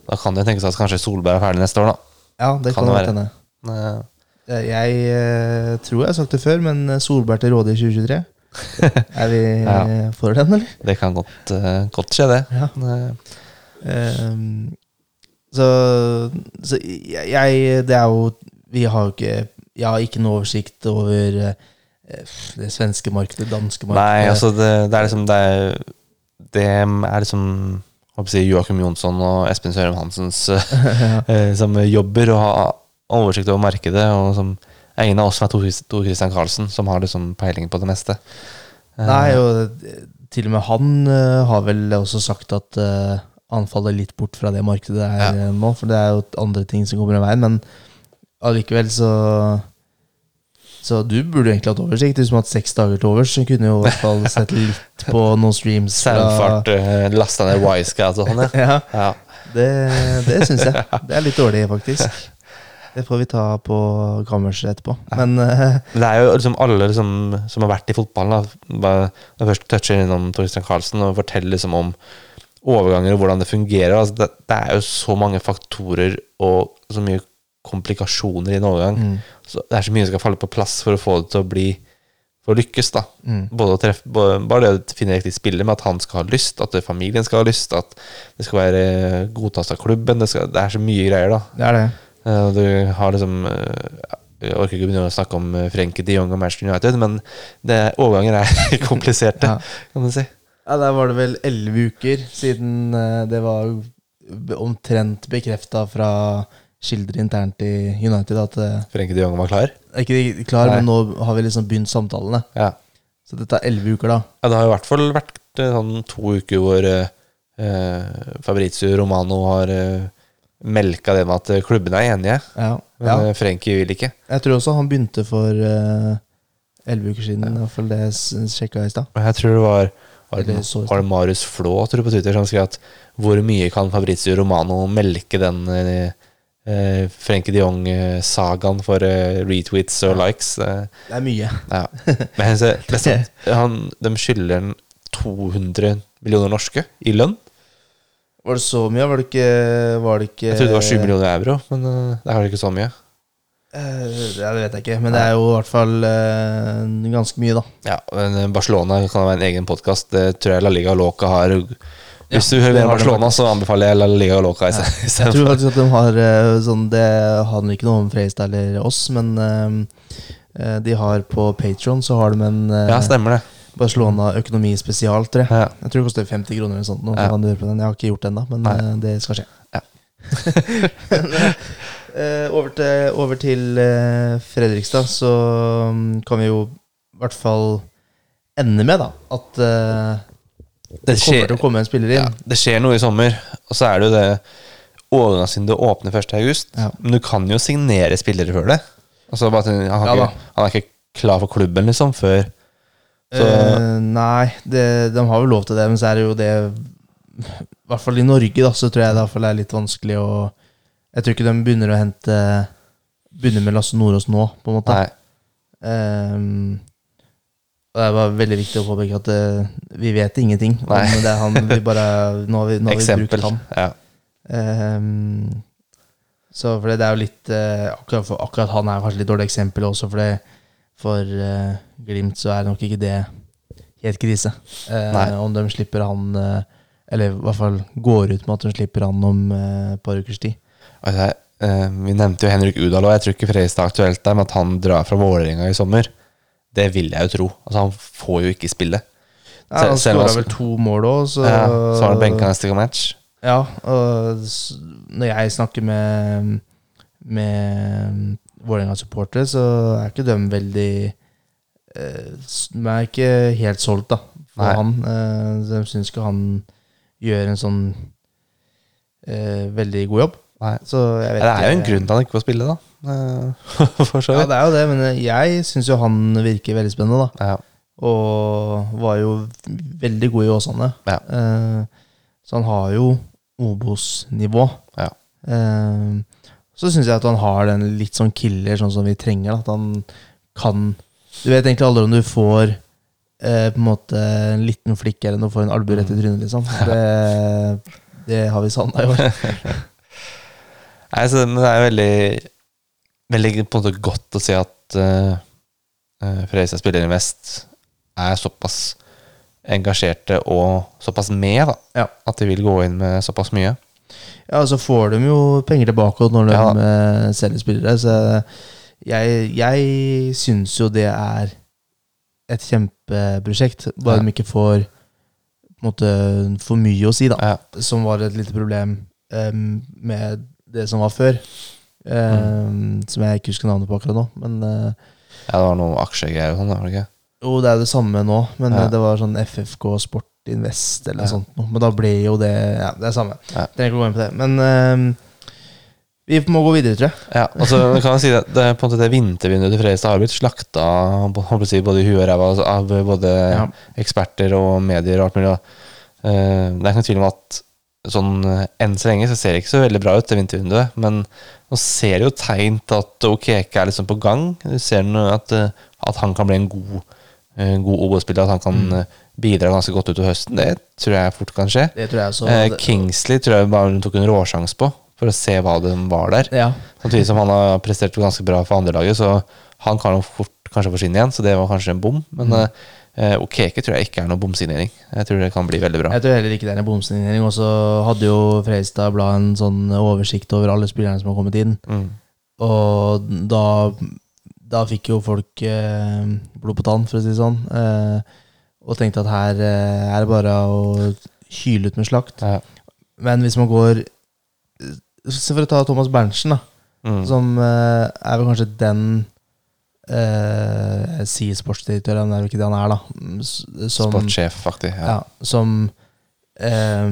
Da kan det jo tenkes at kanskje Solberg er ferdig neste år, da. Ja, det Kan kan, det være. Jeg eh, tror jeg har sagt det før, men eh, Solberg til råde i 2023. <laughs> er vi Ja. eh, for den, eller? Det kan godt, uh, godt skje, det. Ja. Ehm, så så jeg, jeg Det er jo Vi har jo ikke Jeg har ikke noe oversikt over eh, det svenske markedet, danske markedet. Nei, altså det, det er liksom Det er, det er liksom si, Joakim Jonsson og Espen Sørum Hansens <laughs> eh, som jobber og har oversikt over markedet, og som er ingen av oss som er Tor Christian Karlsen, som har liksom peiling på det meste. Eh, Nei, og eh, til og med han eh, har vel også sagt at eh, han faller litt bort fra det markedet det er ja. nå, for det er jo andre ting som kommer i veien, men allikevel så Så du burde egentlig hatt oversikt. Du som har hatt seks dager til overs, så kunne jo i hvert fall sett litt på noen streams. Selvfart, uh, lasta ned Wisecat og sånn, ja. <laughs> Ja, ja. det, det syns jeg. Det er litt dårlig, faktisk. Det får vi ta på kammerset etterpå. Men uh, det er jo liksom alle liksom, som har vært i fotballen, da, når først toucher innom Torstein Karlsen og forteller liksom om overganger og hvordan det fungerer. Altså det, det er jo så mange faktorer og så mye komplikasjoner i en overgang. mm, Så det er så mye som skal falle på plass for å få det til å bli For å lykkes, da. mm, Både å treffe, både, bare det å finne riktig spiller, med at han skal ha lyst, at familien skal ha lyst, at det skal være godtatt av klubben. Det, skal, det er så mye greier, da. det er det. Eh, Du har liksom eh, Jeg orker ikke begynne å snakke om Frenke Frenkie de Jong og Manchester United, men det, overganger er <laughs> kompliserte, Ja. kan du si. Ja, Der var det vel elleve uker siden eh, det var omtrent bekrefta fra kilder internt i United at Frenke de Jong var klar. ikke klar, Nei. men nå har vi liksom begynt samtalene. Ja. Så det tar elleve uker, da. ja, det har i hvert fall vært eh, sånn to uker hvor eh, eh, Fabrizio Romano har eh, melka det med at eh, klubbene er enige, Ja. men ja. eh, Frenkie vil ikke. Jeg tror også han begynte for eh, elleve uker siden. I hvert fall det sjekka jeg i stad. Jeg tror det var var det, var det Marius Flå tror jeg, på Twitter som skrev at hvor mye kan Fabrizio Romano melke den eh, eh, Frenkie de Jong-sagaen for eh, retweets og likes? Eh, Det er mye. ja. <laughs> Men så, nesten, han, de skylder han 200 millioner norske i lønn. Var det så mye? Var det ikke, var det ikke Jeg trodde det var 7 millioner euro, men eh, det er ikke så mye. Eh, ja, det vet jeg ikke, men det er jo i hvert fall eh, ganske mye, da. Ja, men eh, Barcelona kan være en egen podkast. Det tror jeg La Liga Loca har. Hvis du vil Barcelona, så anbefaler jeg La Liga Loca. i Ja. Jeg tror faktisk at de har eh, sånn Det handler ikke noe om Freistad eller oss, men eh, de har på Patron så har de en uh, Ja, stemmer det. Barcelona økonomispesial, tror jeg. Ja. Jeg tror det koster 50 kroner eller sånt. Nå, Ja. Jeg har ikke gjort det ennå, men eh, det skal skje. Ja. <laughs> Over til, over til Fredrikstad, så mm, kan vi jo i hvert fall ende med da at Det det kommer til å komme en spiller inn. Ja, det skjer noe i sommer, og så er det jo det overgangsvinduet åpner 1. august. Ja. Men du kan jo signere spillere før det. Altså, bare, han, har Ja ikke, han er ikke klar for klubben, liksom, før Eh, nei, det, de har jo lov til det, men så er det jo det I hvert fall i Norge, da, så tror jeg det er litt vanskelig å Jeg tror ikke de begynner å hente Begynner med Lasse Nordås nå, på en måte. Nei. Ehm, og det bare veldig viktig å påpeke at uh, vi vet ingenting om Nei. det er han. Vi bare, <laughs> nå har vi, nå har vi brukt han. Ja. Um, så for det er jo litt uh, akkurat, for, akkurat han er kanskje litt dårlig eksempel også, for, det, for uh, Glimt så er nok ikke det helt krise. Om de slipper han Eller i hvert fall går ut med at de slipper han om et par ukers tid. Altså, vi nevnte jo Henrik Udal, og jeg tror ikke Fredrikstad er aktuelt der, men at han drar fra Vålerenga i sommer. Det vil jeg jo tro. Altså, han får jo ikke spille. Ja, han skåra vel to mål òg, så Ja, så har han benka neste match. Ja, og når jeg snakker med Med Vålerenga-supportere, så er ikke de veldig eh, De er ikke helt solgt, da, for Nei. han. Eh, de syns ikke han gjør en sånn eh, veldig god jobb. Nei. Så jeg vet Det er jo en grunn til han ikke får spille, da. Eh, <laughs> For så Ja, det er jo det, men jeg syns jo han virker veldig spennende, da. Ja. Og var jo veldig god i Åsane. Ja. Eh, så han har jo Obos-nivå. Ja. Eh, så syns jeg at han har den litt sånn killer, sånn som vi trenger. At han kan Du vet egentlig aldri om du får eh, på en måte en liten flikk eller noe, får en albue rett i trynet, liksom. <laughs> Det, det har vi savna i år. <laughs> Nei, så, men det er veldig Veldig på en måte godt å se at uh, Fredrikstad spiller Invest er såpass engasjerte og såpass med, da. Ja. At de vil gå inn med såpass mye. Ja, og så får de jo penger tilbake når de Ja. eh, selger spillere. Så jeg, jeg syns jo det er et kjempeprosjekt. Bare Ja. de ikke får måte, for mye å si, da. Ja. Som var et lite problem um, med det som var før. Em, Som jeg ikke husker navnet på akkurat nå. Men eh, Ja, det var noe aksjegreier og sånn, var det ikke? jo, det er det samme nå. Men Ja. eh, det var sånn FFK Sport Invest eller Ja. sånt. Men da ble jo det Ja, det er samme. Ja. Trenger ikke å gå inn på det. Men vi må gå videre, tror jeg. Ja, altså, kan jeg si at det, på en måte det vintervinduet til Fredrikstad har blitt slakta både i huet og ræva altså, av både Ja. eksperter og medier og alt mulig. Det er ikke noen tvil om at sånn eh, enn så lenge så ser det ikke så veldig bra ut, det vintervinduet. Men nå ser det jo tegn til at Okeke er liksom på gang. Du ser at, eh, at han kan bli en god, eh, god OBO-spiller. at han kan mm. bidra ganske godt utover høsten. Det tror jeg fort kan skje. Det tror også. Eh, Kingsley tror jeg bare hun tok en råsjanse på, for å se hva det var der. Ja. Samtidig som han har prestert ganske bra for andrelaget, så han kan jo fort kanskje forsvinne igjen, så det var kanskje en bom. Men Mm. eh, Okeke tror jeg ikke er noe bomsignering. Jeg tror det kan bli veldig bra. Jeg tror heller ikke det er en bomsignering. Og så hadde jo Fredrikstad Blad en sånn oversikt over alle spillerne som har kommet inn. Mm. Og da, da fikk jo folk eh, blod på tann, for å si det sånn. Eh, og tenkte at her eh, er det bare å hyle ut med slakt. Ja. Men hvis man går Se For å ta Thomas Berntsen, da. Mm. Som eh, er vel kanskje den eh, sier sportsdirektør, men det er jo ikke det han er, da. Mm, Som, Sportssjef, faktisk. Ja. ja, som eh,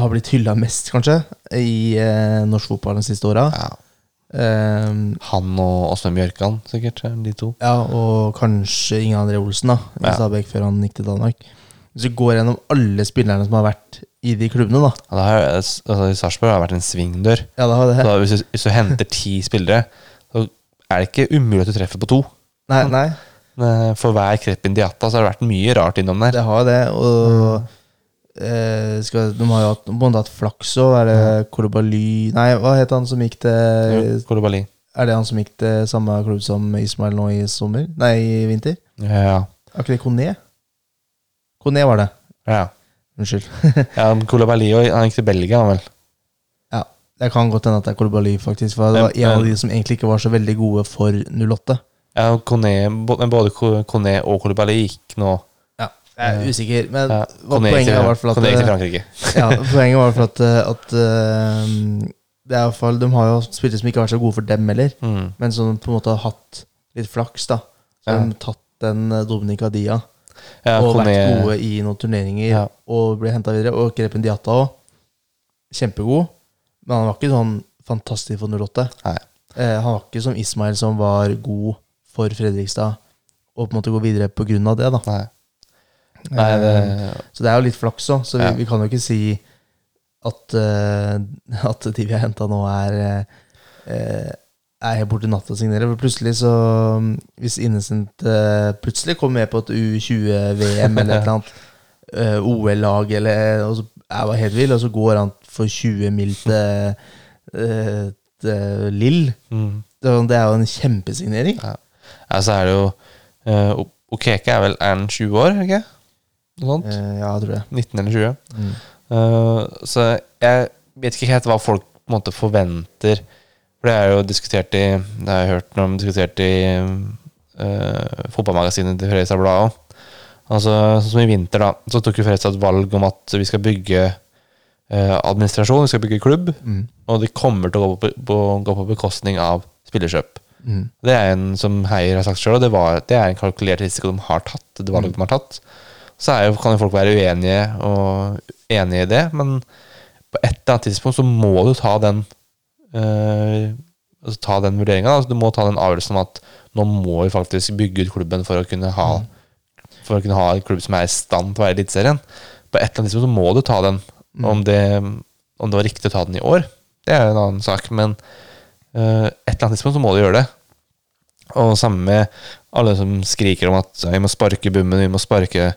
har blitt hylla mest, kanskje, i eh, norsk fotball de siste åra. Ja. Ehm, Han og Åsmund Bjørkan, sikkert. eh, De to. ja, og kanskje Inge André Olsen, da, i Ja. Stabæk, før han gikk til Danmark. Hvis du går gjennom alle spillerne som har vært i de klubbene, da Ja, det har, altså, I Sarpsborg har det vært en svingdør. Ja, det har det Så hvis, du, hvis du henter ti spillere, er det ikke umulig at du treffer på to. Nei, nei, Eh, For hver krepp indiata så har det vært mye rart innom der. det har det. Og eh, skal, de har jo hatt, både hatt flaks òg. Er det Kolobaly Nei, hva het han som gikk til Kolobali. Er det han som gikk til samme klubb som Ismail nå i sommer? Nei, i vinter? Ja, Er ikke det Kone? Kone var det. ja. Unnskyld. ja Kolobali og han gikk til Belgia, han vel. Det kan godt hende at det er Kolibali, faktisk. For det var en av de som egentlig ikke var så veldig gode for 08. Ja, Kone, både Kone og Kolibali gikk nå Ja, Jeg er usikker, men ja, Kone poenget er i hvert fall at Kone gikk til eh, Frankrike. <laughs> ja, <laughs> Poenget var i hvert fall at, eh, at eh, det er i hvert fall, De har jo spillere som ikke har vært så gode for dem heller, Mm. men som på en måte har hatt litt flaks. da Som Ja. har tatt den Dominica Dia Ja, og vært gode i noen turneringer Ja. og ble henta videre. Og Krepen Diata òg. Kjempegod, men han var ikke sånn fantastisk for 08. Nei. Eh, han var ikke som Ismail, som var god for Fredrikstad, og på en måte gå videre på grunn av det. da Nei. Nei, det, Eh, Så det er jo litt flaks òg, så vi, Ja. vi kan jo ikke si at, uh, <laughs> at de vi har henta nå, er uh, er helt borti natta å signere. For plutselig så Hvis Innocent uh, plutselig kommer med på et U20-VM eller et eller annet <laughs> OL-lag, eller og så er helt vill, og så går han for 20 mil til, eh, til Lill. mm. Det det er jo en kjempesignering. ja, så er det jo uh, Okeke er vel er han 20 år, ikke? Noe sånt? Uh, ja, jeg tror det. 19 eller 20. Mm. Uh, så jeg vet ikke helt hva folk på en måte forventer. For det er jo diskutert i Det har jeg hørt når de diskutert i uh, fotballmagasinet til Fredrikstad Blad òg. Altså, sånn som i vinter, da, så tok jo Fredrikstad et valg om at vi skal bygge administrasjon, vi skal bygge klubb, Mm. og det kommer til å gå på, på, gå på bekostning av spillerkjøp. Mm. Det er en som Heier har sagt sjøl, og det, var, det er en kalkulert risiko de har tatt. Det valget de har tatt. Så jo, kan jo folk være uenige og enige i det, men på et eller annet tidspunkt så må du ta den øh, altså ta den vurderinga. Altså, du må ta den avgjørelsen om at nå må vi faktisk bygge ut klubben for å kunne ha For å kunne ha en klubb som er i stand til å være i Eliteserien. På et eller annet tidspunkt så må du ta den. Om, det, om det var riktig å ta den i år, det er en annen sak. Men uh, et eller annet tidspunkt så må du gjøre det. Og samme med alle som skriker om at vi må sparke Bummen, vi må sparke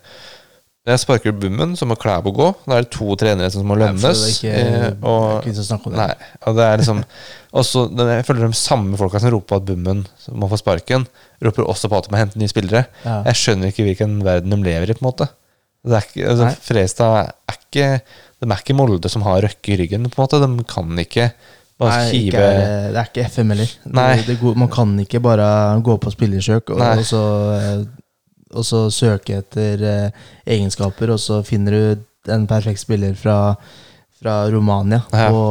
Når jeg sparker Bummen, så må Klæbo gå. Da er det to trenere som må lønnes. ikke, er og, det. nei, og det er liksom <laughs> også, Jeg føler de samme folka som roper at Bummen må få sparken, roper også på at de må hente nye spillere. Ja. Jeg skjønner ikke hvilken verden de lever i, på en måte. Det er ikke, altså, Fredstad er ikke De er ikke Molde som har Røkke i ryggen, på en måte. De kan ikke bare Nei, ikke hive er, det er ikke FM heller. Nei. Det, det man kan ikke bare gå på spillersøk og, og, så, eh, og så søke etter eh, egenskaper, og så finner du en perfekt spiller fra, fra Romania Ja. på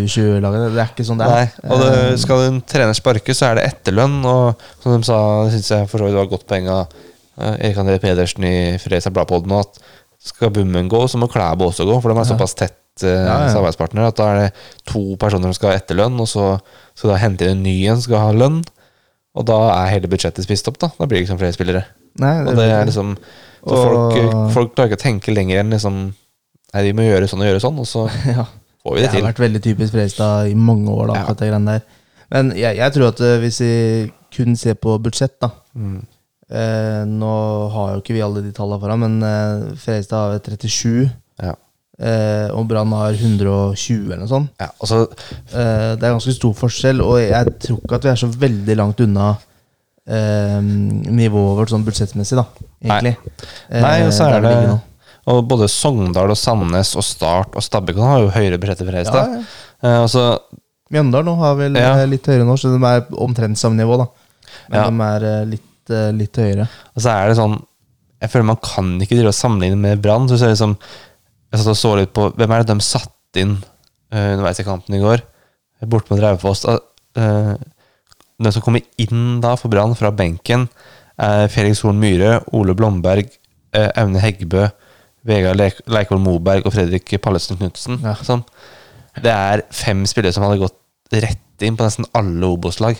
U20-laget. Det er ikke sånn det Nei, er. og det, Eh, skal en trener sparke, så er det etterlønn. Og som de sa, syns jeg for så vidt var godt poeng av Erik André Pedersen i Fredrikstad Bladpodden, at skal Bummen gå, så må Klæbo også gå, for de er såpass tett eh, Ja, ja. samarbeidspartner at da er det to personer som skal ha etterlønn, og så skal da hente inn en ny en som skal ha lønn. Og da er hele budsjettet spist opp, da. Da blir det ikke sånn flere spillere. nei, Og det er liksom Så Og- folk, folk klarer ikke å tenke lenger enn liksom Nei, vi må gjøre sånn og gjøre sånn, og så <laughs> ja. får vi Det det har vært veldig typisk Fredrikstad i mange år, da, Ja. det greiene der. Men jeg, jeg tror at eh, hvis vi kun ser på budsjett, da Mm. Eh, Nå har jo ikke vi alle de tallene foran, men eh, Fredrikstad har 37, Ja. eh, og Brann har 120 eller noe sånt. Ja, altså, Eh, det er ganske stor forskjell, og jeg tror ikke at vi er så veldig langt unna eh, nivået vårt sånn budsjettmessig, da, egentlig. Nei, og så Eh, er det. Og både Sogndal og Sandnes og Start og Stabbekan har jo høyere budsjett enn Ja, Fredrikstad. ja. Eh, altså, så Mjøndalen har vel Ja. eh, litt høyere nå, så de er omtrent samme nivå, da. Men Ja. de er eh, litt, eh, litt høyere. og så er det sånn Jeg føler man kan ikke drive og sammenligne med Brann. Så liksom Jeg satt og så litt på Hvem er det de satte inn uh, underveis i kampen i går? Borte mot Raufoss. Uh, den som kommer inn da for Brann fra benken, er Felix Horn Myhre, Ole Blomberg, uh, Aune Heggebø, Vegard Leik- Leikvoll Moberg og Fredrik Pallesen Knutsen. Ja. Sånn. Det er fem spillere som hadde gått rett inn på nesten alle Obos-lag.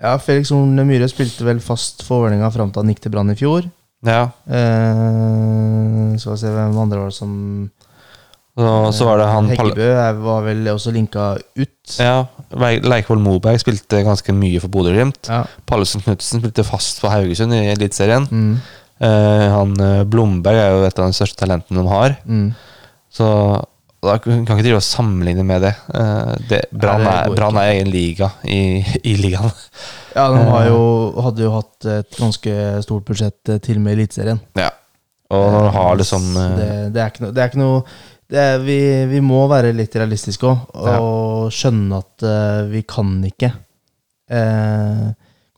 Ja, Felix Horne Myhre spilte vel fast for Vålerenga fram til han gikk til Brann i fjor. Ja. Eh, skal vi se hvem andre var det som Og så var det han Heggebø var vel også linka ut. Ja, Leikvoll Moberg spilte ganske mye for Bodø-Glimt. Ja. Pallesen Knutsen spilte fast for Haugesund i Eliteserien. Mm, Eh, han eh, Blomberg er jo et av de største talentene de har. mm. Så da kan ikke drive og sammenligne med det. Eh, det Brann er, er egen liga i, i ligaen. Ja, de har jo, hadde jo hatt et ganske stort budsjett eh, til med Eliteserien. Ja. Og når du har Eh, liksom eh, det, det er ikke noe, det er ikke noe det er, vi, vi må være litt realistiske òg, og skjønne at eh, vi kan ikke eh,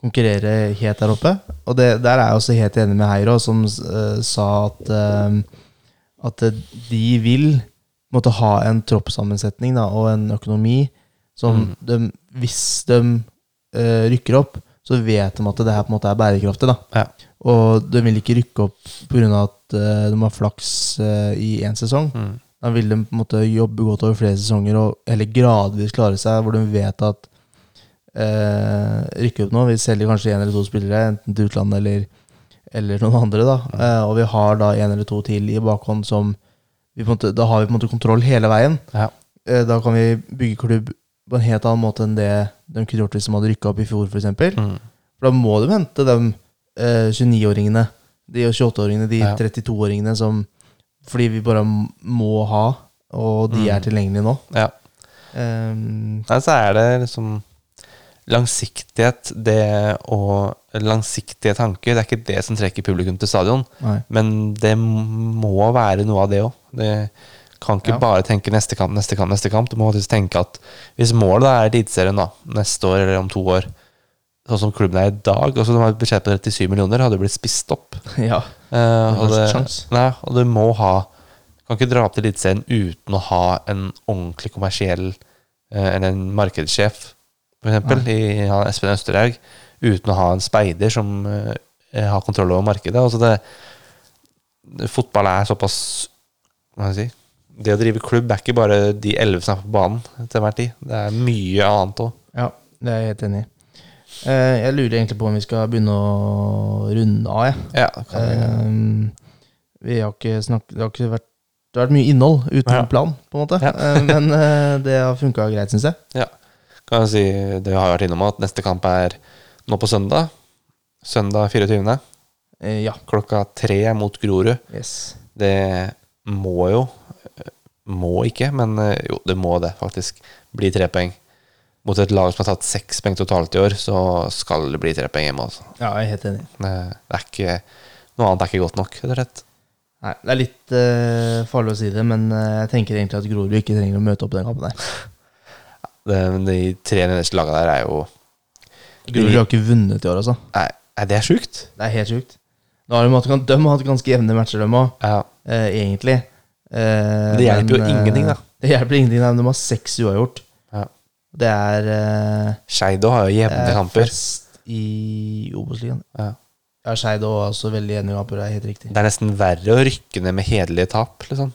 konkurrere helt der oppe. Og det, der er jeg også helt enig med Heiro, som eh, sa at, eh, at de vil måtte ha en troppssammensetning da, og en økonomi som de, hvis de uh, rykker opp, så vet de at det her på en måte er bærekraftig. da Ja. og de vil ikke rykke opp pga. at uh, de har flaks uh, i én sesong. mm. Da vil de på en måte jobbe godt over flere sesonger og heller gradvis klare seg, hvor de vet at uh, rykker opp nå Vi selger kanskje én eller to spillere, enten til utlandet eller, eller noen andre. da Og vi har da én eller to til i bakhånd som måte, Da har vi på en måte kontroll hele veien. Ja. Eh, da kan vi bygge klubb på en helt annen måte enn det de kunne gjort hvis de hadde rykka opp i fjor, f.eks. Mm. For da må de hente de eh, 29-åringene, de 28-åringene, de Ja. 32-åringene som Fordi vi bare må ha, og de Mm. er tilgjengelige nå. ja. Um, Nei, så er det liksom langsiktighet det og langsiktige tanker. Det er ikke det som trekker publikum til stadion. nei. Men det må være noe av det òg. Det kan ikke Ja. bare tenke neste kamp, neste kamp, neste kamp. Du må faktisk tenke at hvis målet er Eliteserien neste år eller om to år, sånn som klubben er i dag altså De har et budsjett på 37 millioner, hadde blitt spist opp. <laughs> ja. Har og, det, nei, og du må ha kan ikke dra opp til Eliteserien uten å ha en ordentlig kommersiell uh, Eller en markedssjef, eksempel, i Espen Østerhaug. Uten å ha en speider som eh, har kontroll over markedet. Altså det, fotball er såpass Hva skal jeg si Det å drive klubb er ikke bare de elleve som er på banen til enhver tid. Det er mye annet òg. Ja, det er jeg helt enig i. Eh, jeg lurer egentlig på om vi skal begynne å runde av. Ja, vi- Eh, vi har ikke snakket Det har ikke vært det har vært mye innhold uten Ja. plan, på en måte. Ja. Eh, men eh, det har funka greit, syns jeg. kan jeg si Det har vært innom at neste kamp er nå på søndag. Søndag 24. Eh, ja. Klokka tre mot Grorud. Yes. Det må jo Må ikke, men eh, jo, det må det faktisk. Bli tre poeng. Mot et lag som har tatt seks poeng totalt i år, så skal det bli tre poeng hjemme. Også. Ja, jeg er helt enig. Det, det er ikke Noe annet er ikke godt nok, rett og slett. Nei, Det er litt uh, farlig å si det, men eh, jeg tenker egentlig at Grorud ikke trenger å møte opp den kampen der. <laughs> Det, de tre nederste lagene der er jo Grorud har ikke vunnet i år, altså. Nei, er det sjukt. Det er helt sjukt. Nå har de, hatt, de har hatt ganske jevne matcher, de òg, Ja. eh, egentlig. Eh, Det hjelper men, jo ingenting, da. Det hjelper ingenting, nei, men de har seks uavgjort. Ja. Det er eh, Skeido har jo jevne er kamper. i Obos-ligaen. Ja. Ja, Skeido og også veldig jevne kamper, det er helt riktig. Det er nesten verre å rykke ned med hederlige tap, liksom.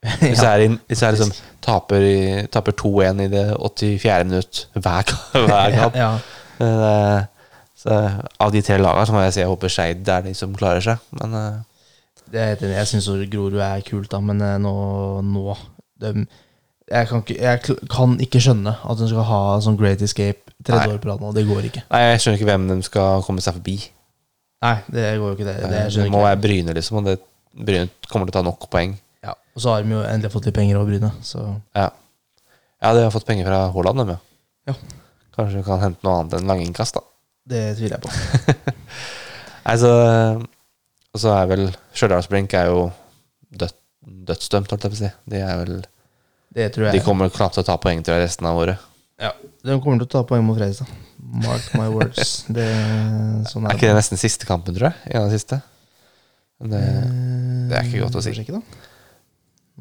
<laughs> Hvis Ja, jeg hvis jeg liksom taper, taper 2-1 i det 84. minutt hver, hver <laughs> kamp ja, Eh, Så Av de tre lagene så må jeg si jeg håper Skeid er de som klarer seg. Men eh, det er helt. Jeg syns Grorud er kult, da, men eh, nå, nå de, jeg, kan ikke, jeg kan ikke skjønne at de skal ha sånn Great Escape tredje år på rad nå. Det går ikke. Nei, jeg skjønner ikke hvem de skal komme seg forbi. Nei, det går jo ikke. Det, det Eh, det må være Bryne, liksom. Og det, Bryne kommer til å ta nok poeng. Ja. Og så har de jo endelig fått litt penger over Bryne, så Ja, ja de har fått penger fra Haaland, dem, ja. Ja. Kanskje du kan hente noe annet enn langinnkast, da. det tviler jeg på. <laughs> Altså, og så er vel Stjørdalsblink er jo død, dødsdømt, holdt jeg på å si. De, er vel, Det tror de kommer knapt til å ta poeng til resten av året. De kommer til å ta poeng mot Fredrikstad. Mark my words. <laughs> Det, sånn Er ikke det nesten siste kampen, tror jeg? En av de siste? Det, det er ikke godt å si. Da.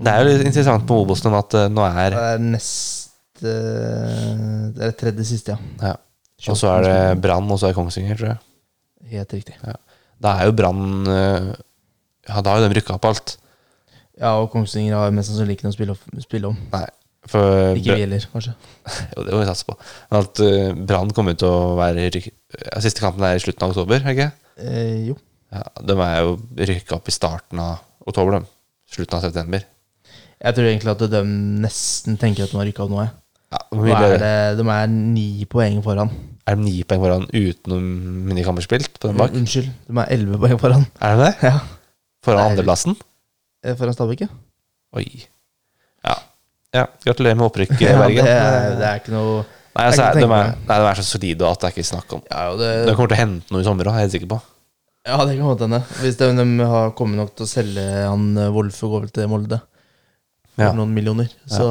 det er jo litt interessant på Obos at eh, nå er Det er nest eh, Det er tredje siste, ja. ja. Og så er det Brann, og så er det Kongsvinger, tror jeg. Helt riktig. Da er jo Brann eh, Ja, da har jo de rykka opp alt. Ja, og Kongsvinger har mest sannsynlig ikke noe å spille, spille om. Nei. For Ikke vi heller, kanskje. <laughs> Jo, det må vi satse på. Men at uh, Brann kommer til å være ryk... ja, Siste kampen er i slutten av oktober, er ikke? Eh, jo. Ja, de er jo rykka opp i starten av oktober, de. Slutten av september. Jeg tror egentlig at de nesten tenker at de har rykka opp nå. jeg. Ja, er det, de er ni poeng foran. er de ni poeng foran utenom minikamper spilt på den bak? Unnskyld, de er elleve poeng foran. Er de det? Ja, Foran andreplassen? eh, Foran Stabæk, ja. Oi. Ja. ja. Gratulerer med opprykket, <laughs> ja Bergen. det, er, det er ikke noe Nei, altså, de, er, nei, de er så solide at det er ikke snakk om. Ja, det, De kommer til å hente noe i sommer òg, er jeg sikker på. ja det kan godt hende. Hvis de, de har kommet nok til å selge han Wolfe og gå til Molde Ja. noen millioner. Så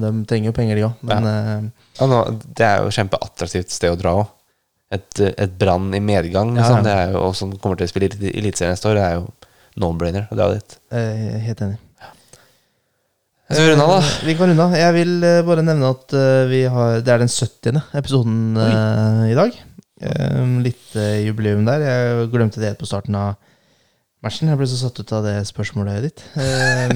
de trenger jo penger, de òg. Men Ja, nå, det er jo et kjempeattraktivt sted å dra òg. Et, et brann i medgang, Ja, liksom. ja. Det er jo, og som kommer til å spille i Eliteserien neste år, det er jo no-brainer. å dra dit. eh, helt enig. Så vi runder av, da. Eh, Vi kan runde av. Jeg vil eh, bare nevne at vi har, det er den 70. episoden eh, i dag. Litt jubileum der. Jeg glemte det på starten av matchen. Jeg ble så satt ut av det spørsmålet ditt. Eh,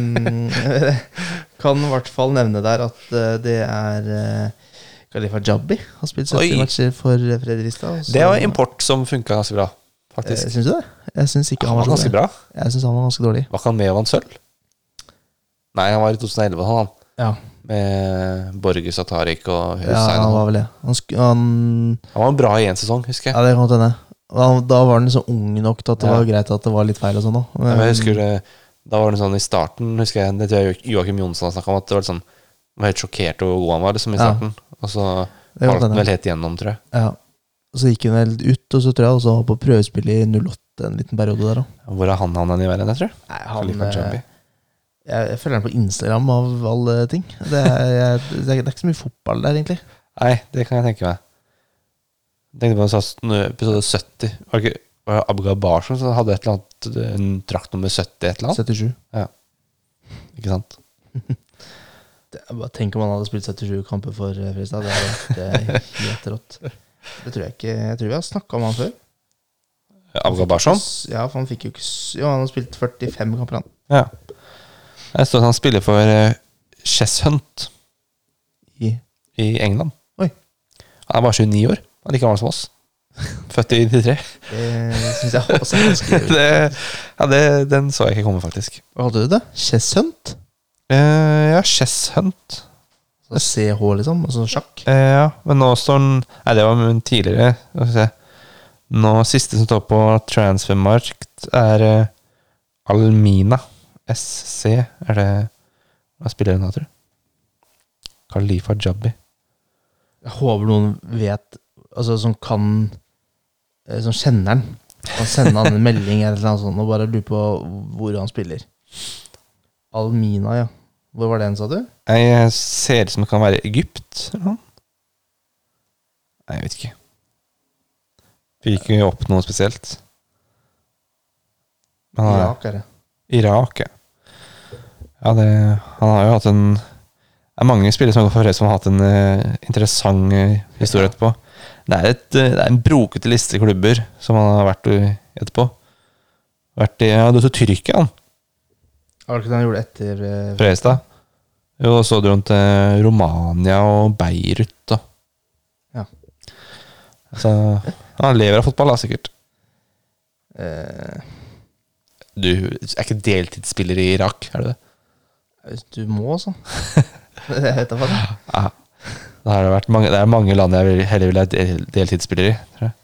<laughs> kan i hvert fall nevne der at eh, det er eh, Khalifa Jabbi har spilt 70 Oi. matcher for eh, Fredrikstad. Det var import som funka ganske bra, faktisk. Syns du det? Jeg syns ikke Han han var var ganske bra. Jeg syns han var ganske dårlig. Var ikke han med og vant sølv? Nei, han var i 2011, han. Ja, Med Borge Satarik og Hussein. ja han han, var vel det. Han, han han var bra i én sesong, husker jeg. Ja, det kan hende. Han- Da var han liksom ung nok til at det Ja. var greit at det var litt feil og sånn òg. Ja, men jeg husker det Da var det sånn i starten husker jeg, Det tror jeg Joakim Jonsson snakka om. At det var sånn Han var helt sjokkert over hvor god han var liksom i Ja. starten. Og så Det falt hende. vel helt igjennom, tror jeg. Ja. Så gikk han vel ut, og så tror jeg også var på prøvespill i 08 en liten periode der òg. Hvor er han han er i verden, jeg tror? Khalifa han Jabbi. eh, jeg, jeg følger han på Instagram av alle ting. Det er, jeg, det er, det er ikke så mye fotball der, egentlig. Nei, det kan jeg tenke meg. Tenkte på en sånn episode 70. Var det ikke var det som hadde et eller annet en trakt nummer 70 et eller annet? 77. Ja. Ikke sant? <laughs> Det, er bare Tenk om han hadde spilt 77 kamper for eh, Fredrikstad. Det det, eh, helt rått. Det tror jeg ikke Jeg tror vi har snakka om han før. Abga Barsom? Ja, for han fikk jo ikke Jo, han har spilt 45 kamper, han. Ja. Jeg står at han spiller for Chess Hunt I i England. Oi. Han er bare 29 år. Er like gammel som oss. <laughs> Født i 93. Det syns jeg også er ganske <laughs> Det, ja, det, den så jeg ikke komme, faktisk. Hva hadde du det? Chesshunt? Eh, ja, Chess Hunt. Så CH, liksom? Altså sjakk? Eh, ja, men nå står den Nei, det var min tidligere. Skal vi se. Nå Siste som står på transfermarkt, er eh, Almina. SC. Er det Hva spiller den da, tror du? Khalifa Jabbi. Jeg håper noen vet Altså som kan eh, Som kjenner han. Kan sende han en melding eller noe sånt og bare lure på hvor han spiller. Almina, ja. Hvor var det hen, sa du? Jeg ser ut som det kan være Egypt eller noe. Nei, jeg vet ikke. Fikk jo opp noe spesielt. Han er- Irak, er det. Irak, ja. Ja, det, han har jo hatt en Det er mange spillere som har gått for Fred som har hatt en uh, interessant uh, historie etterpå. Det er, et, eh, det er en brokete liste klubber som han har vært i etterpå. Vært i, ja, du så Tyrkia, han. Var det ikke det han gjorde etter eh, Fredrikstad. Jo, og så dro han til Romania og Beirut, da. Ja. Så han lever av fotball, da, sikkert. eh, Du er ikke deltidsspiller i Irak, er du det? Du må, så. Det vet jeg hva det er. Ja. Det, mange, det er mange land jeg vil, heller vil ha del, deltidsspiller i. Tror jeg.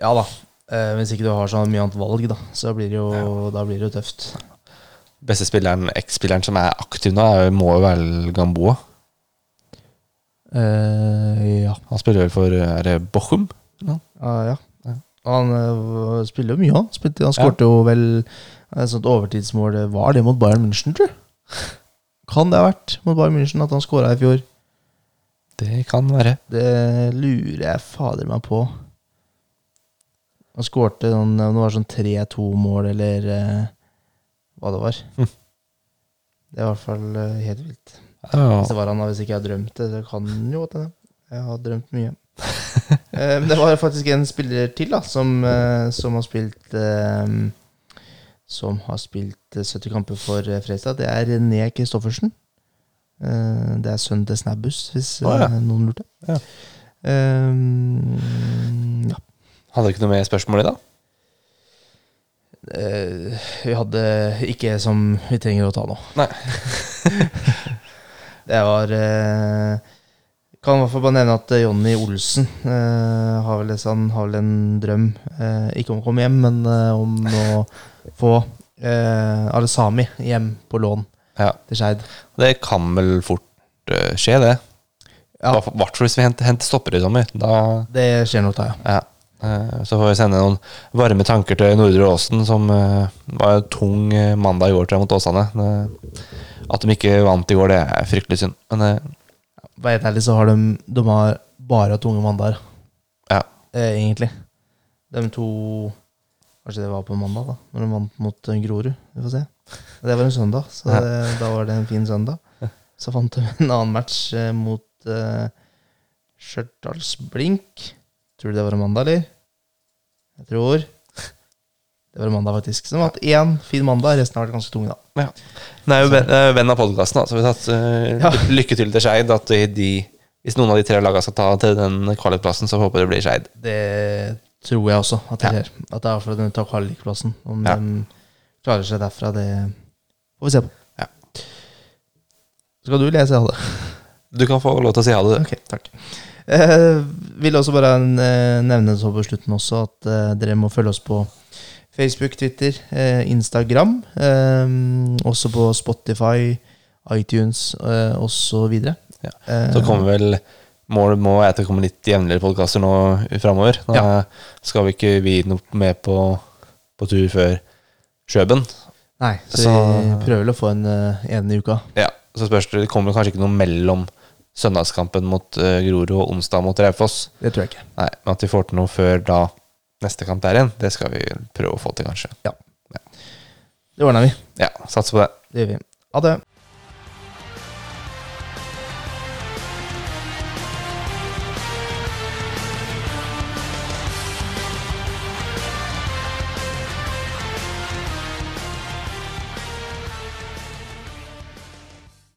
Ja da. Eh, hvis ikke du har så mye annet valg, da, så blir det jo, da blir det jo tøft. Beste spilleren, X-spilleren som er aktiv nå, er, må jo være Gamboa. Eh, ja. Han spiller vel for er det Bochum? Ah, ja. Ja. Han uh, spiller jo mye, han. Spilte, han skårte jo vel et sånt overtidsmål Var det mot Bayern München, tror jeg? Kan det ha vært mot Bayern München at han skåra i fjor? Det kan være. Det lurer jeg fader meg på. Han skårte noen, det var sånn 3-2-mål, eller eh, hva det var. Hm. Det er i hvert fall eh, helt vilt. Ja, Hvis det var han, hvis ikke jeg har drømt det, det kan jo det. hende. Jeg har drømt mye. <laughs> Eh, Men det var faktisk en spiller til da som, eh, som har spilt eh, Som har spilt eh, 70 kamper for Fredstad. Fredrikstad. Det er René Christoffersen. Eh, Det er sønnen til Snabbus, hvis Å, ja. eh, noen lurte. Ja. Um, ja. Hadde du ikke noe mer spørsmål i, dag? Uh, vi hadde ikke som vi trenger å ta nå. Nei. <laughs> det var uh, Kan i hvert fall bare nevne at Jonny Olsen uh, har, vel, han har vel en drøm, ikke om å komme hjem, men om å få uh, Alesami hjem på lån Ja. til Skeid. Det kan vel fort uh, skje, det. Ja. Hvert fall hvis vi henter, henter stoppere i sommer. Da Det skjer nok da, ja. Ja. Uh, Så får vi sende noen varme tanker til Nordre Åsen, som uh, var en tung mandag i går tror jeg, mot Åsane. At de ikke vant i går, det er fryktelig synd. Men For helt ærlig så har de, de har bare hatt unge mandager, ja. egentlig. De to Kanskje det var på mandag, da Når de vant mot eh, Grorud. Vi får se. Det var en søndag, så Ja. det, <laughs> da var det en fin søndag. Så fant de en annen match eh, mot uh, Stjørdalsblink. Tror du det var en mandag, eller? Jeg tror Det var en mandag, faktisk. Så de har hatt én fin mandag, resten har vært ganske tunge, da. Det er jo venn, er venn av podkasten, så vi har tatt uh, Ja. <laughs> lykke til til Skeid. At de, de, hvis noen av de tre lagene skal ta til den kvalikplassen, så håper jeg det blir Skeid. Det tror jeg også at det Ja. At det er for den tar kvalikplassen. Om Ja. de klarer seg derfra, det får vi se på. Ja. Skal du lese ha det? Du kan få lov til å si ha det. Ok, takk. Eh, vil også bare eh, nevne så på slutten også at eh, dere må følge oss på Facebook, Twitter, eh, Instagram. Eh, også på Spotify, iTunes eh, osv. Ja. Så kommer vel Målet må at det kommer litt jevnligere podkaster nå framover. Da Ja. skal vi ikke vi noe med på, på tur før Sjøben. Nei, så, Så- vi prøver vel å få en uh, en i uka. Ja, så spørs det, det kommer kanskje ikke noe mellom søndagskampen mot uh, Grorud og onsdag mot Raufoss. Det tror jeg ikke. Nei, men at vi får til noe før da neste kamp der igjen, det skal vi prøve å få til, kanskje. Ja. Det ordner vi. Ja, satser på det. Det gjør vi. Ha det.